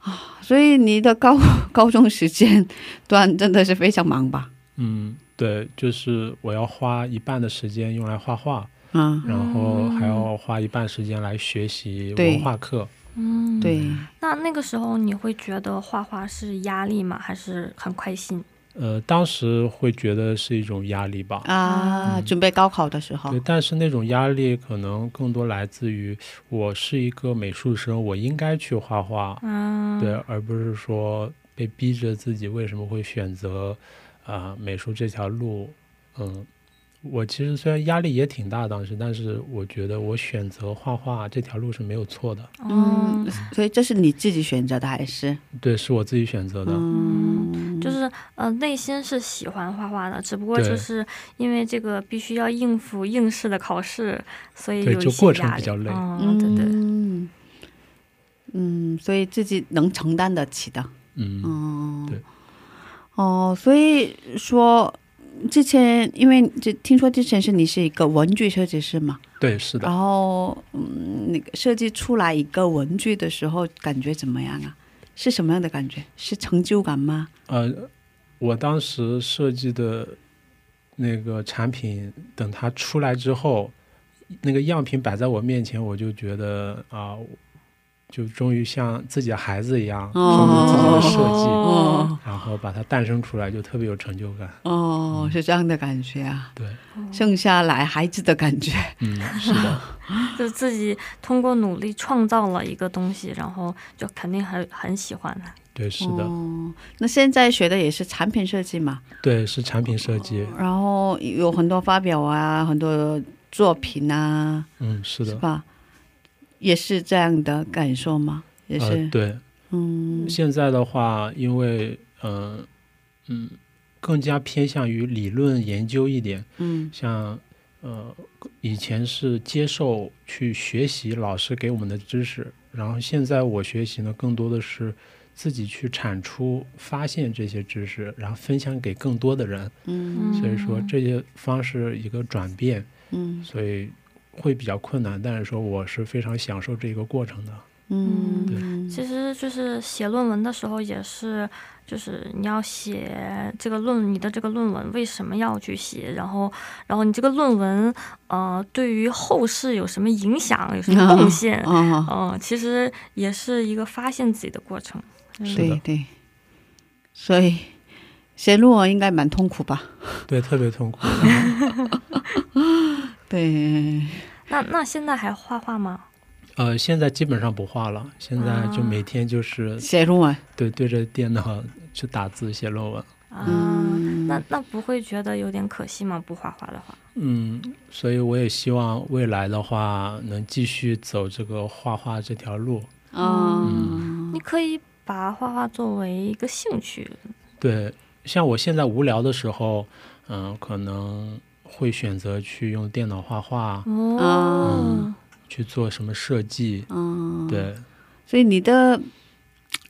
啊，所以你的高 高中时间 段真的是非常忙吧？嗯，对，就是我要花一半的时间用来画画，嗯，然后还要花一半时间来学习文化课。嗯，对，那那个时候你会觉得画画是压力吗？还是很开心？呃，当时会觉得是一种压力吧。啊，嗯准备高考的时候对，，但是那种压力可能更多来自于我是一个美术生，我应该去画画，嗯，对，而不是说被逼着自己为什么会选择啊、美术这条路。嗯，我其实虽然压力也挺大当时，但是我觉得我选择画画这条路是没有错的。嗯，所以这是你自己选择的还是？对，是我自己选择的。嗯，就是呃，内心是喜欢画画的，只不过就是因为这个必须要应付应试的考试，所以有些对就过程压力比较累嗯，对对，嗯嗯，所以自己能承担得起的。嗯，哦，对。哦，所以说之前，因为这听说之前是你是一个文具设计师嘛，对，是的。然后嗯，那个设计出来一个文具的时候，感觉怎么样啊？是什么样的感觉？是成就感吗？呃，我当时设计的那个产品，等它出来之后，那个样品摆在我面前，我就觉得啊、就终于像自己的孩子一样，哦终于自己的设计，哦然后把它诞生出来，就特别有成就感。哦，是这样的感觉啊，对，生下来孩子的感觉。嗯，是的，就自己通过努力创造了一个东西，然后就肯定很很喜欢它。对，是的，哦，那现在学的也是产品设计嘛，对，是产品设计。然后有很多发表啊，很多作品啊，嗯，是的，是吧？也是这样的感受吗？也是，呃，对。嗯。现在的话，因为嗯、呃嗯，更加偏向于理论研究一点，嗯。像呃，以前是接受去学习老师给我们的知识，然后现在我学习呢，更多的是自己去产出、发现这些知识，然后分享给更多的人。嗯。所以说这些方式一个转变，嗯。所以会比较困难。但是说我是非常享受这个过程的。嗯，其实就是写论文的时候也是，就是你要写这个论你的这个论文为什么要去写，然后然后你这个论文呃对于后世有什么影响，有什么贡献，哦，嗯、其实也是一个发现自己的过程。对对，所以写论文应该蛮痛苦吧？对，特别痛苦。对，那那现在还画画吗？呃，现在基本上不画了，现在就每天就是写论文，对对着电脑去打字写论文。啊，嗯那那不会觉得有点可惜吗？不画画的话，嗯，所以我也希望未来的话能继续走这个画画这条路。嗯你可以把画画作为一个兴趣。对，像我现在无聊的时候，嗯、可能会选择去用电脑画画，哦，去做什么设计。嗯，对，所以你的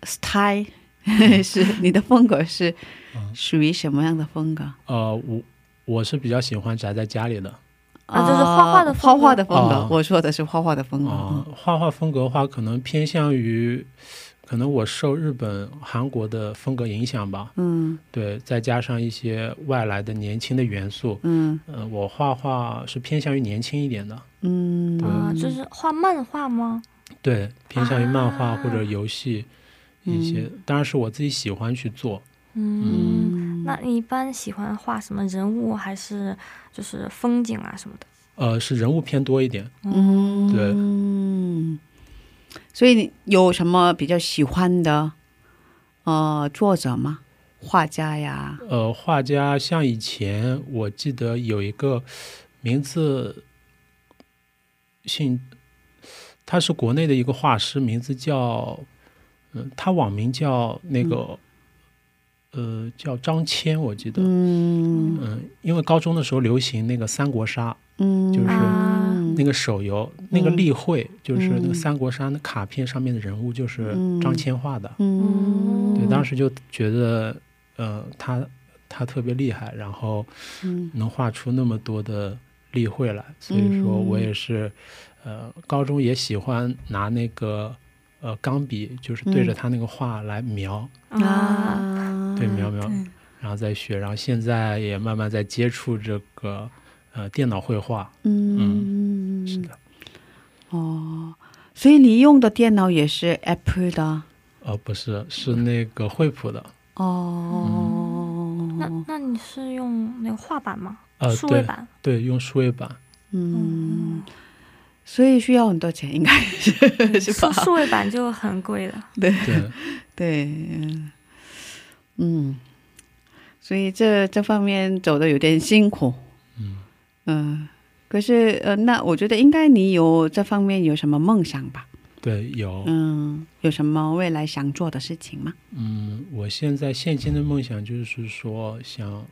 style 是你的风格是嗯属于什么样的风格？呃，我我是比较喜欢宅在家里的。啊这是画画的风格画画的风格哦。我说的是画画的风啊、格。画画风格的话，可能偏向于，可能我受日本、韩国的风格影响吧。嗯对，再加上一些外来的年轻的元素，嗯呃，我画画是偏向于年轻一点的。嗯啊，就是画漫画吗？对，偏向于漫画啊或者游戏一些，当然是我自己喜欢去做。嗯，嗯，那你一般喜欢画什么人物，还是就是风景啊什么的？呃，是人物偏多一点。嗯对嗯，所以你有什么比较喜欢的呃作者吗？画家呀？呃，画家像以前我记得有一个名字姓，他是国内的一个画师，名字叫，嗯、他网名叫那个，呃，叫张骞，我记得。嗯嗯，因为高中的时候流行那个三国杀，嗯，就是啊那个手游，那个例会，就是那嗯。个三国杀那卡片上面的人物就是嗯。张骞画的。嗯，对，当时就觉得，呃，他他特别厉害，然后嗯。能画出那么多的例会来，所以说我也是，呃，高中也喜欢拿那个呃钢笔，就是对着嗯他那个画来描，啊，对描描，然后再学，然后现在也慢慢在接触这个呃电脑绘画，嗯，是的，哦，所以你用的电脑也是 Apple 的呃，不是，是那个惠普的，哦，那那你是用那个画板吗？呃，数位板？对，用数位板，嗯，所以需要很多钱，应该是是吧数？数位板就很贵了。对对，对，嗯嗯，所以这这方面走的有点辛苦，嗯。嗯，可是呃，那我觉得应该你有这方面有什么梦想吧？对，有，嗯，有什么未来想做的事情吗？嗯，我现在现今的梦想就是说想，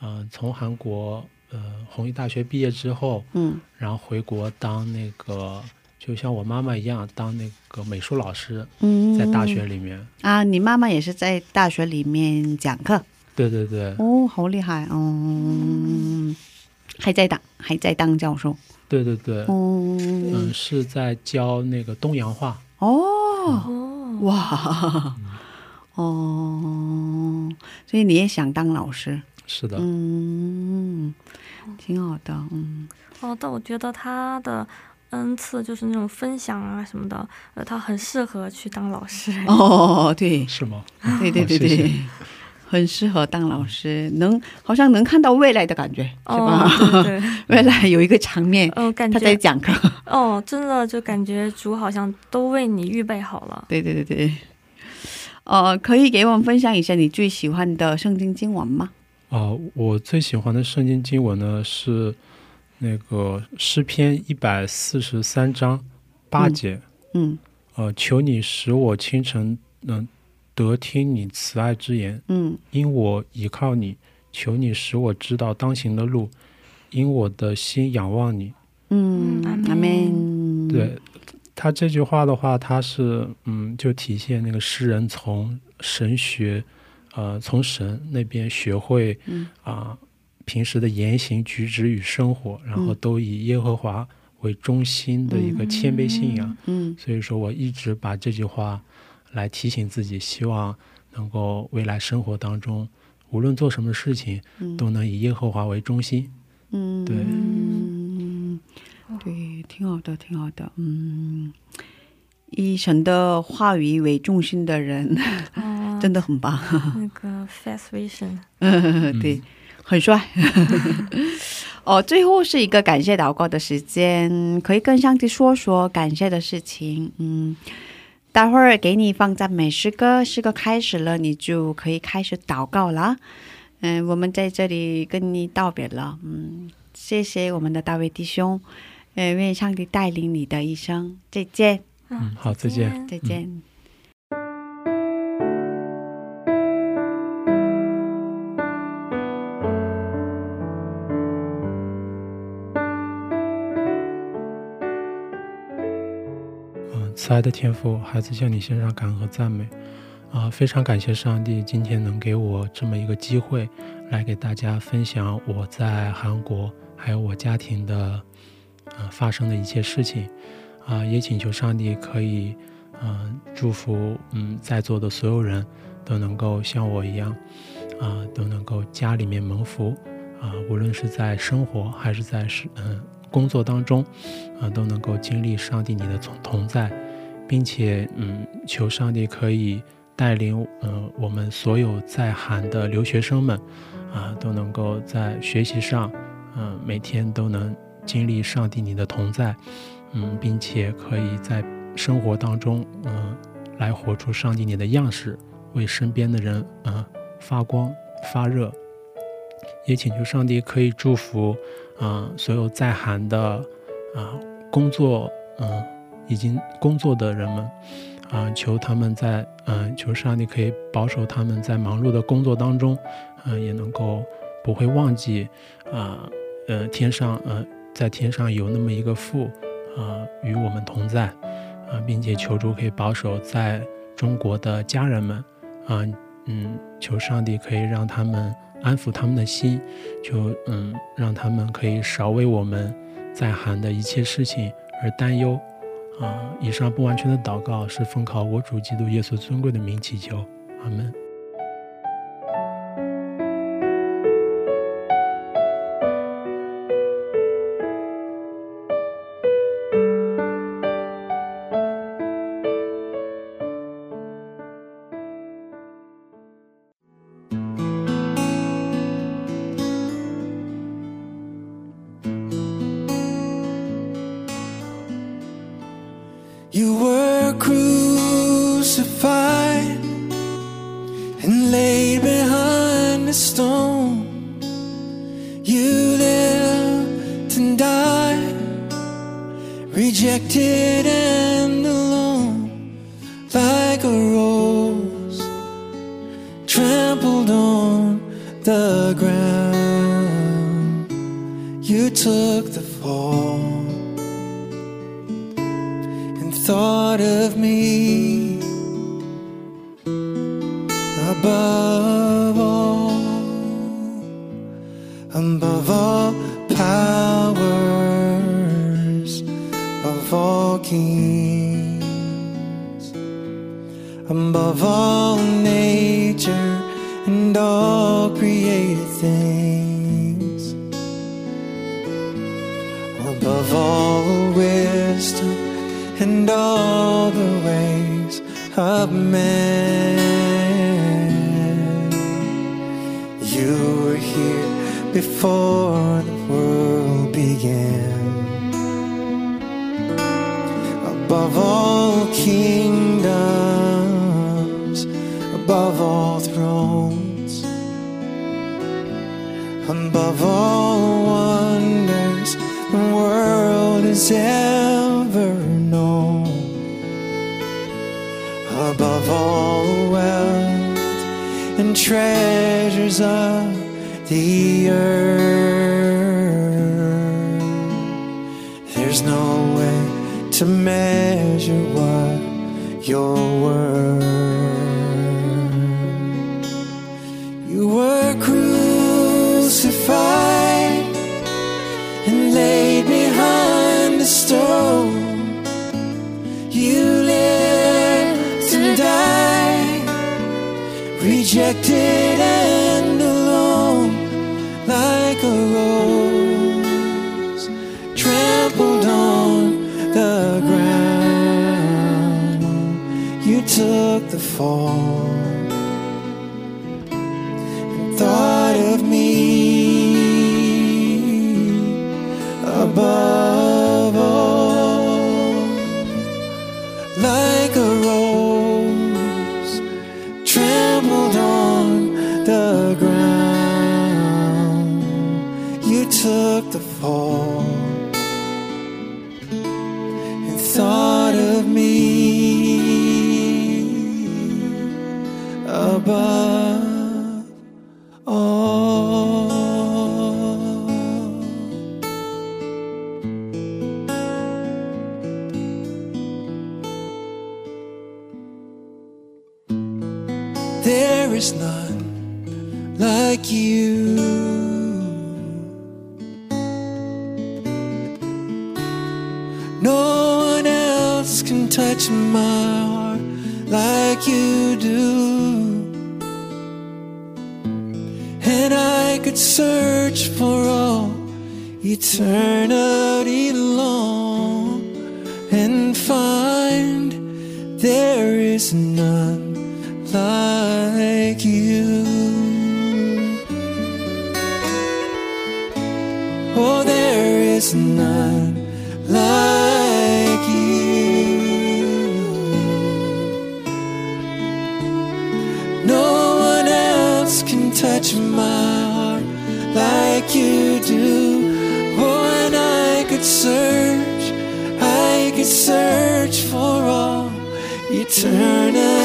嗯、从韩国呃弘毅大学毕业之后，嗯然后回国当那个，就像我妈妈一样，当那个美术老师，嗯，在大学里面。啊，你妈妈也是在大学里面讲课对对对哦，好厉害哦，还在当还在当教授。对对对，哦。嗯，是在教那个东洋画。哦。哦，哇。哦，所以你也想当老师？是的，嗯，挺好的，嗯。哦，但我觉得他的恩赐就是那种分享啊什么的，呃，他很适合去当老师。哦，对。是吗？对对对好谢谢。对，很适合当老师，能好像能看到未来的感觉，是哦吧？，对对，未来有一个场面，哦，感觉他在讲课，哦，真的就感觉主好像都为你预备好了。对对对对。呃，可以给我们分享一下你最喜欢的圣经经文吗？哦、我最喜欢的圣经经文呢是那个诗篇一百四十三章八嗯节。嗯呃，求你使我清晨能得听你慈爱之言，嗯因我倚靠你。求你使我知道当行的路，因我的心仰望你。嗯嗯，阿门。对，他这句话的话，他是嗯，就体现那个诗人从神学，呃，从神那边学会，嗯啊、平时的言行举止与生活，然后嗯都以耶和华为中心的一个谦卑信仰。嗯所以说我一直把这句话来提醒自己，希望能够未来生活当中，无论做什么事情，嗯。都能以耶和华为中心。嗯，对。嗯，对，挺好的，挺好的，嗯，以神的话语为中心的人，哦，真的很棒，那个 fast vision，嗯，对，很帅。哦，最后是一个感谢祷告的时间，可以跟上帝说说感谢的事情。嗯，待会儿给你放赞美诗歌，诗歌开始了，你就可以开始祷告了。嗯，我们在这里跟你道别了。嗯，谢谢我们的大卫弟兄，呃，愿上帝带领你的一生。再见，嗯好再见再见。嗯，慈爱的天父，孩子向你献上感恩和赞美，啊、非常感谢上帝今天能给我这么一个机会，来给大家分享我在韩国还有我家庭的，呃，发生的一切事情，啊、也请求上帝可以，嗯、祝福，嗯，在座的所有人都能够像我一样，啊、都能够家里面蒙福，啊、无论是在生活还是在是嗯、工作当中，啊、都能够经历上帝你的同同在，并且嗯，求上帝可以带领、呃我们所有在韩的留学生们啊、都能够在学习上，嗯、每天都能经历上帝你的同在，嗯，并且可以在生活当中嗯、来活出上帝你的样式，为身边的人嗯、发光发热。也请求上帝可以祝福啊、所有在韩的啊、工作嗯、已经工作的人们啊、求他们在嗯、求上帝可以保守他们在忙碌的工作当中，嗯、也能够不会忘记啊呃天上呃在天上有那么一个父啊、与我们同在啊、并且求主可以保守在中国的家人们啊嗯求上帝可以让他们安抚他们的心，求嗯让他们可以少为我们在韩的一切事情而担忧。啊、以上不完全的祷告是奉靠我主基督耶稣尊贵的名祈求，阿门。Things above all wisdom and all the ways of man. You were here before the world began. Above all kingdoms, above all wonders the world has ever known, above all wealth and treasures of the earth. fall. No one else can touch my heart like you do. And I could search for all eternity long and find there is none like. search, I could search for all eternity.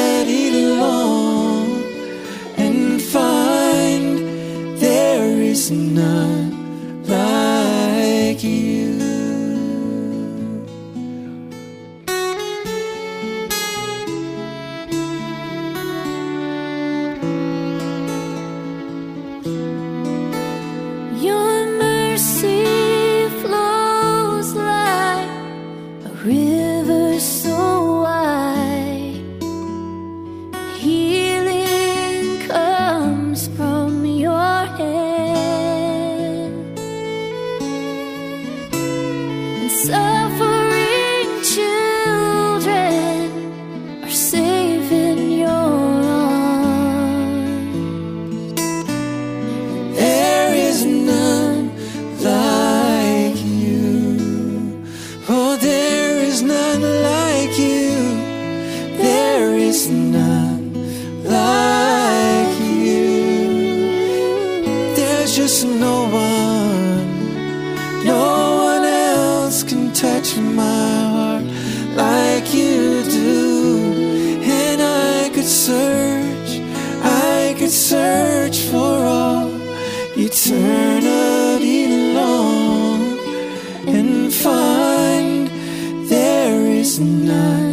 listen.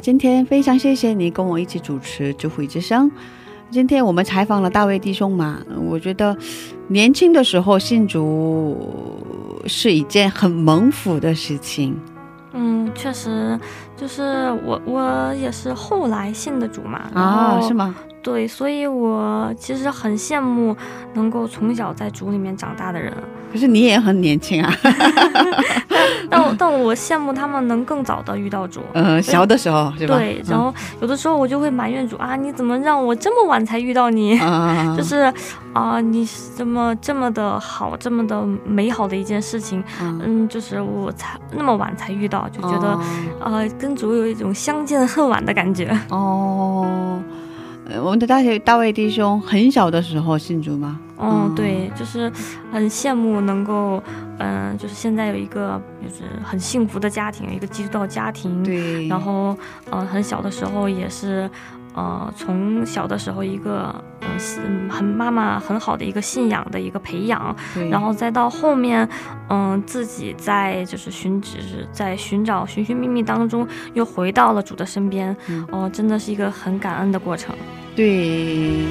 今天非常谢谢你跟我一起主持智慧之声今天我们采访了大卫弟兄嘛我觉得年轻的时候信主是一件很蒙福的事情。嗯确实就是我我也是后来信的主嘛啊是吗？对所以我其实很羡慕能够从小在主里面长大的人。可是你也很年轻啊，但我但我羡慕他们能更早的遇到主。嗯，小的时候是吧？对，然后有的时候我就会埋怨主啊，你怎么让我这么晚才遇到你？啊，就是啊、你怎么这么的好，这么的美好的一件事情，嗯，嗯，就是我才那么晚才遇到，就觉得、哦呃，跟主有一种相见恨晚的感觉。哦，呃我们的大学大卫弟兄很小的时候信主吗？嗯，嗯对，就是很羡慕能够，嗯、就是现在有一个就是很幸福的家庭，有一个基督教家庭，对，然后呃，很小的时候也是。呃，从小的时候一个嗯、信很妈妈很好的一个信仰的一个培养，对然后再到后面，嗯、自己在就是寻只是在寻找寻寻觅觅当中，又回到了主的身边，嗯哦、真的是一个很感恩的过程。对，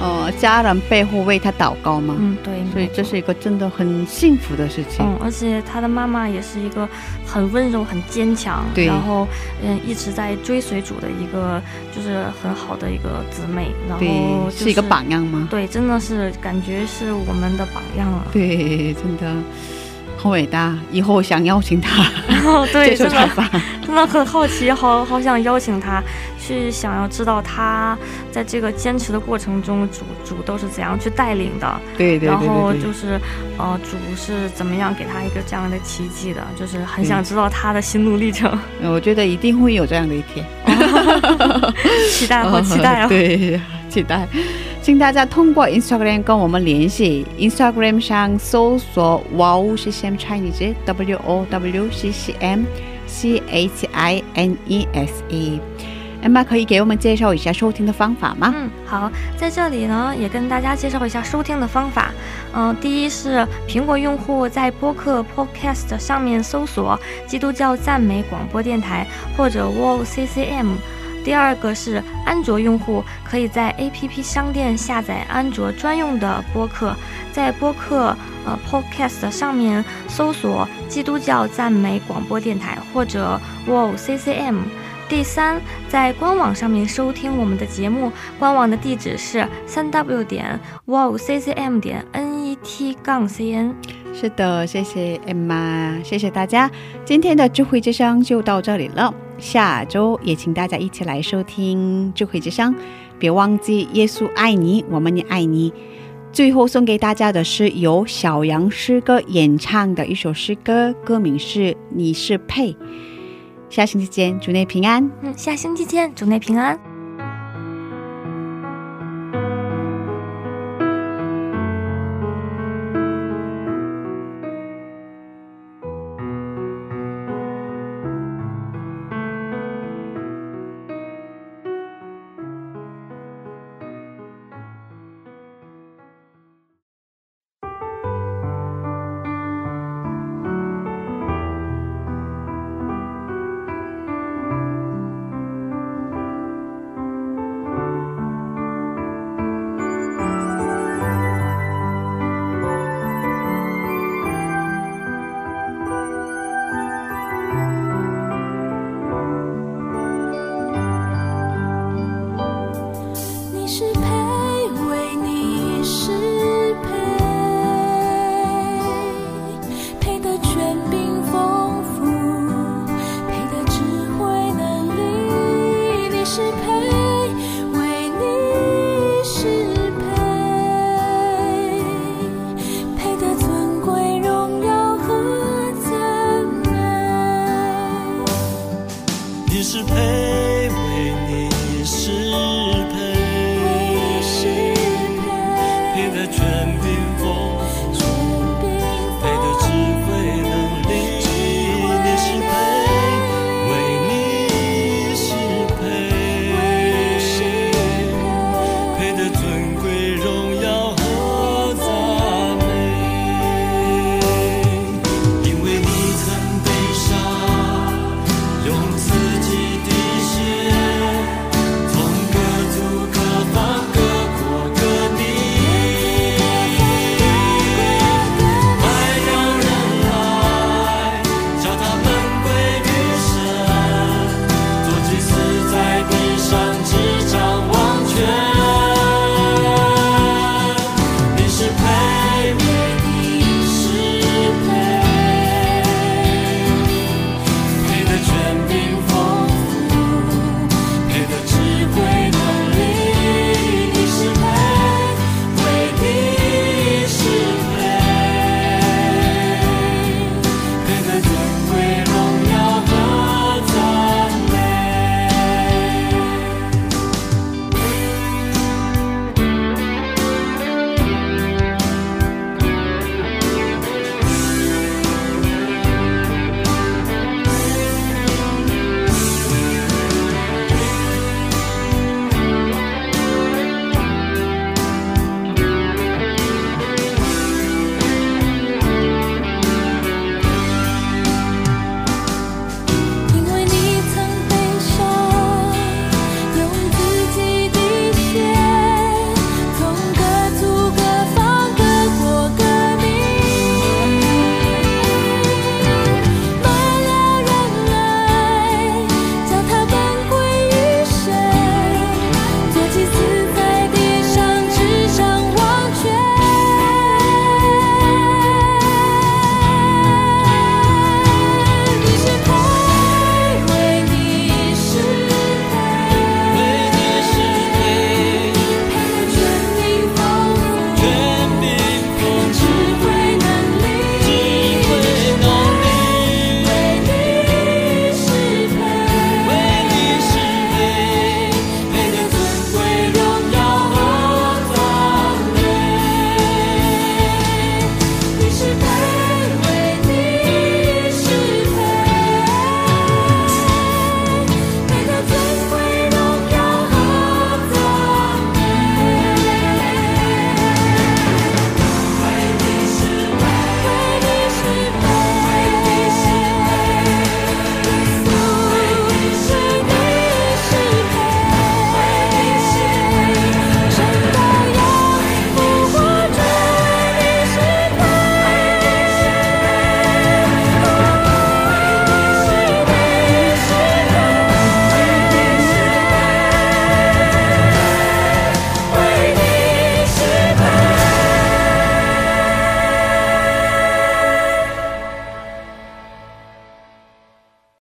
呃，家人背后为他祷告吗，嗯，对，所以这是一个真的很幸福的事情。嗯，而且他的妈妈也是一个很温柔、很坚强，对然后嗯一直在追随主的一个就是很好的一个姊妹，然后、是一个榜样吗？对，真的是感觉是我们的榜样了。对，真的很伟大。以后想邀请他哦，对，接受真的采访。真的很好奇，好好想邀请他去，想要知道他在这个坚持的过程中，主主都是怎样去带领的，对对对然后对对，就是呃，主是怎么样给他一个这样的奇迹的，就是很想知道他的心路历程，呃我觉得一定会有这样的一天。期待，好期待 啊！对，期待。请大家通过 Instagram 跟我们联系，Instagram 上搜索 Wow CCM Chinese W O W C C M C H I N E S E。艾玛可以给我们介绍一下收听的方法吗？嗯，好，在这里呢，也跟大家介绍一下收听的方法。嗯、第一是苹果用户在播客 Podcast 上面搜索“基督教赞美广播电台”或者 WOWCCM。第二个是安卓用户可以在 APP 商店下载安卓专用的播客，在播客呃 Podcast 上面搜索“基督教赞美广播电台”或者 Wall CCM。第三，在官网上面收听我们的节目，官网的地址是三 w 点 wow ccm 点 net 杠 cn。是的，谢谢 Emma，谢谢大家。今天的智慧之声就到这里了，下周也请大家一起来收听智慧之声。别忘记，耶稣爱你，我们也爱你。最后送给大家的是由小杨诗歌演唱的一首诗歌，歌名是《你是配》。下星期见，主内平安。嗯，下星期见，主内平安。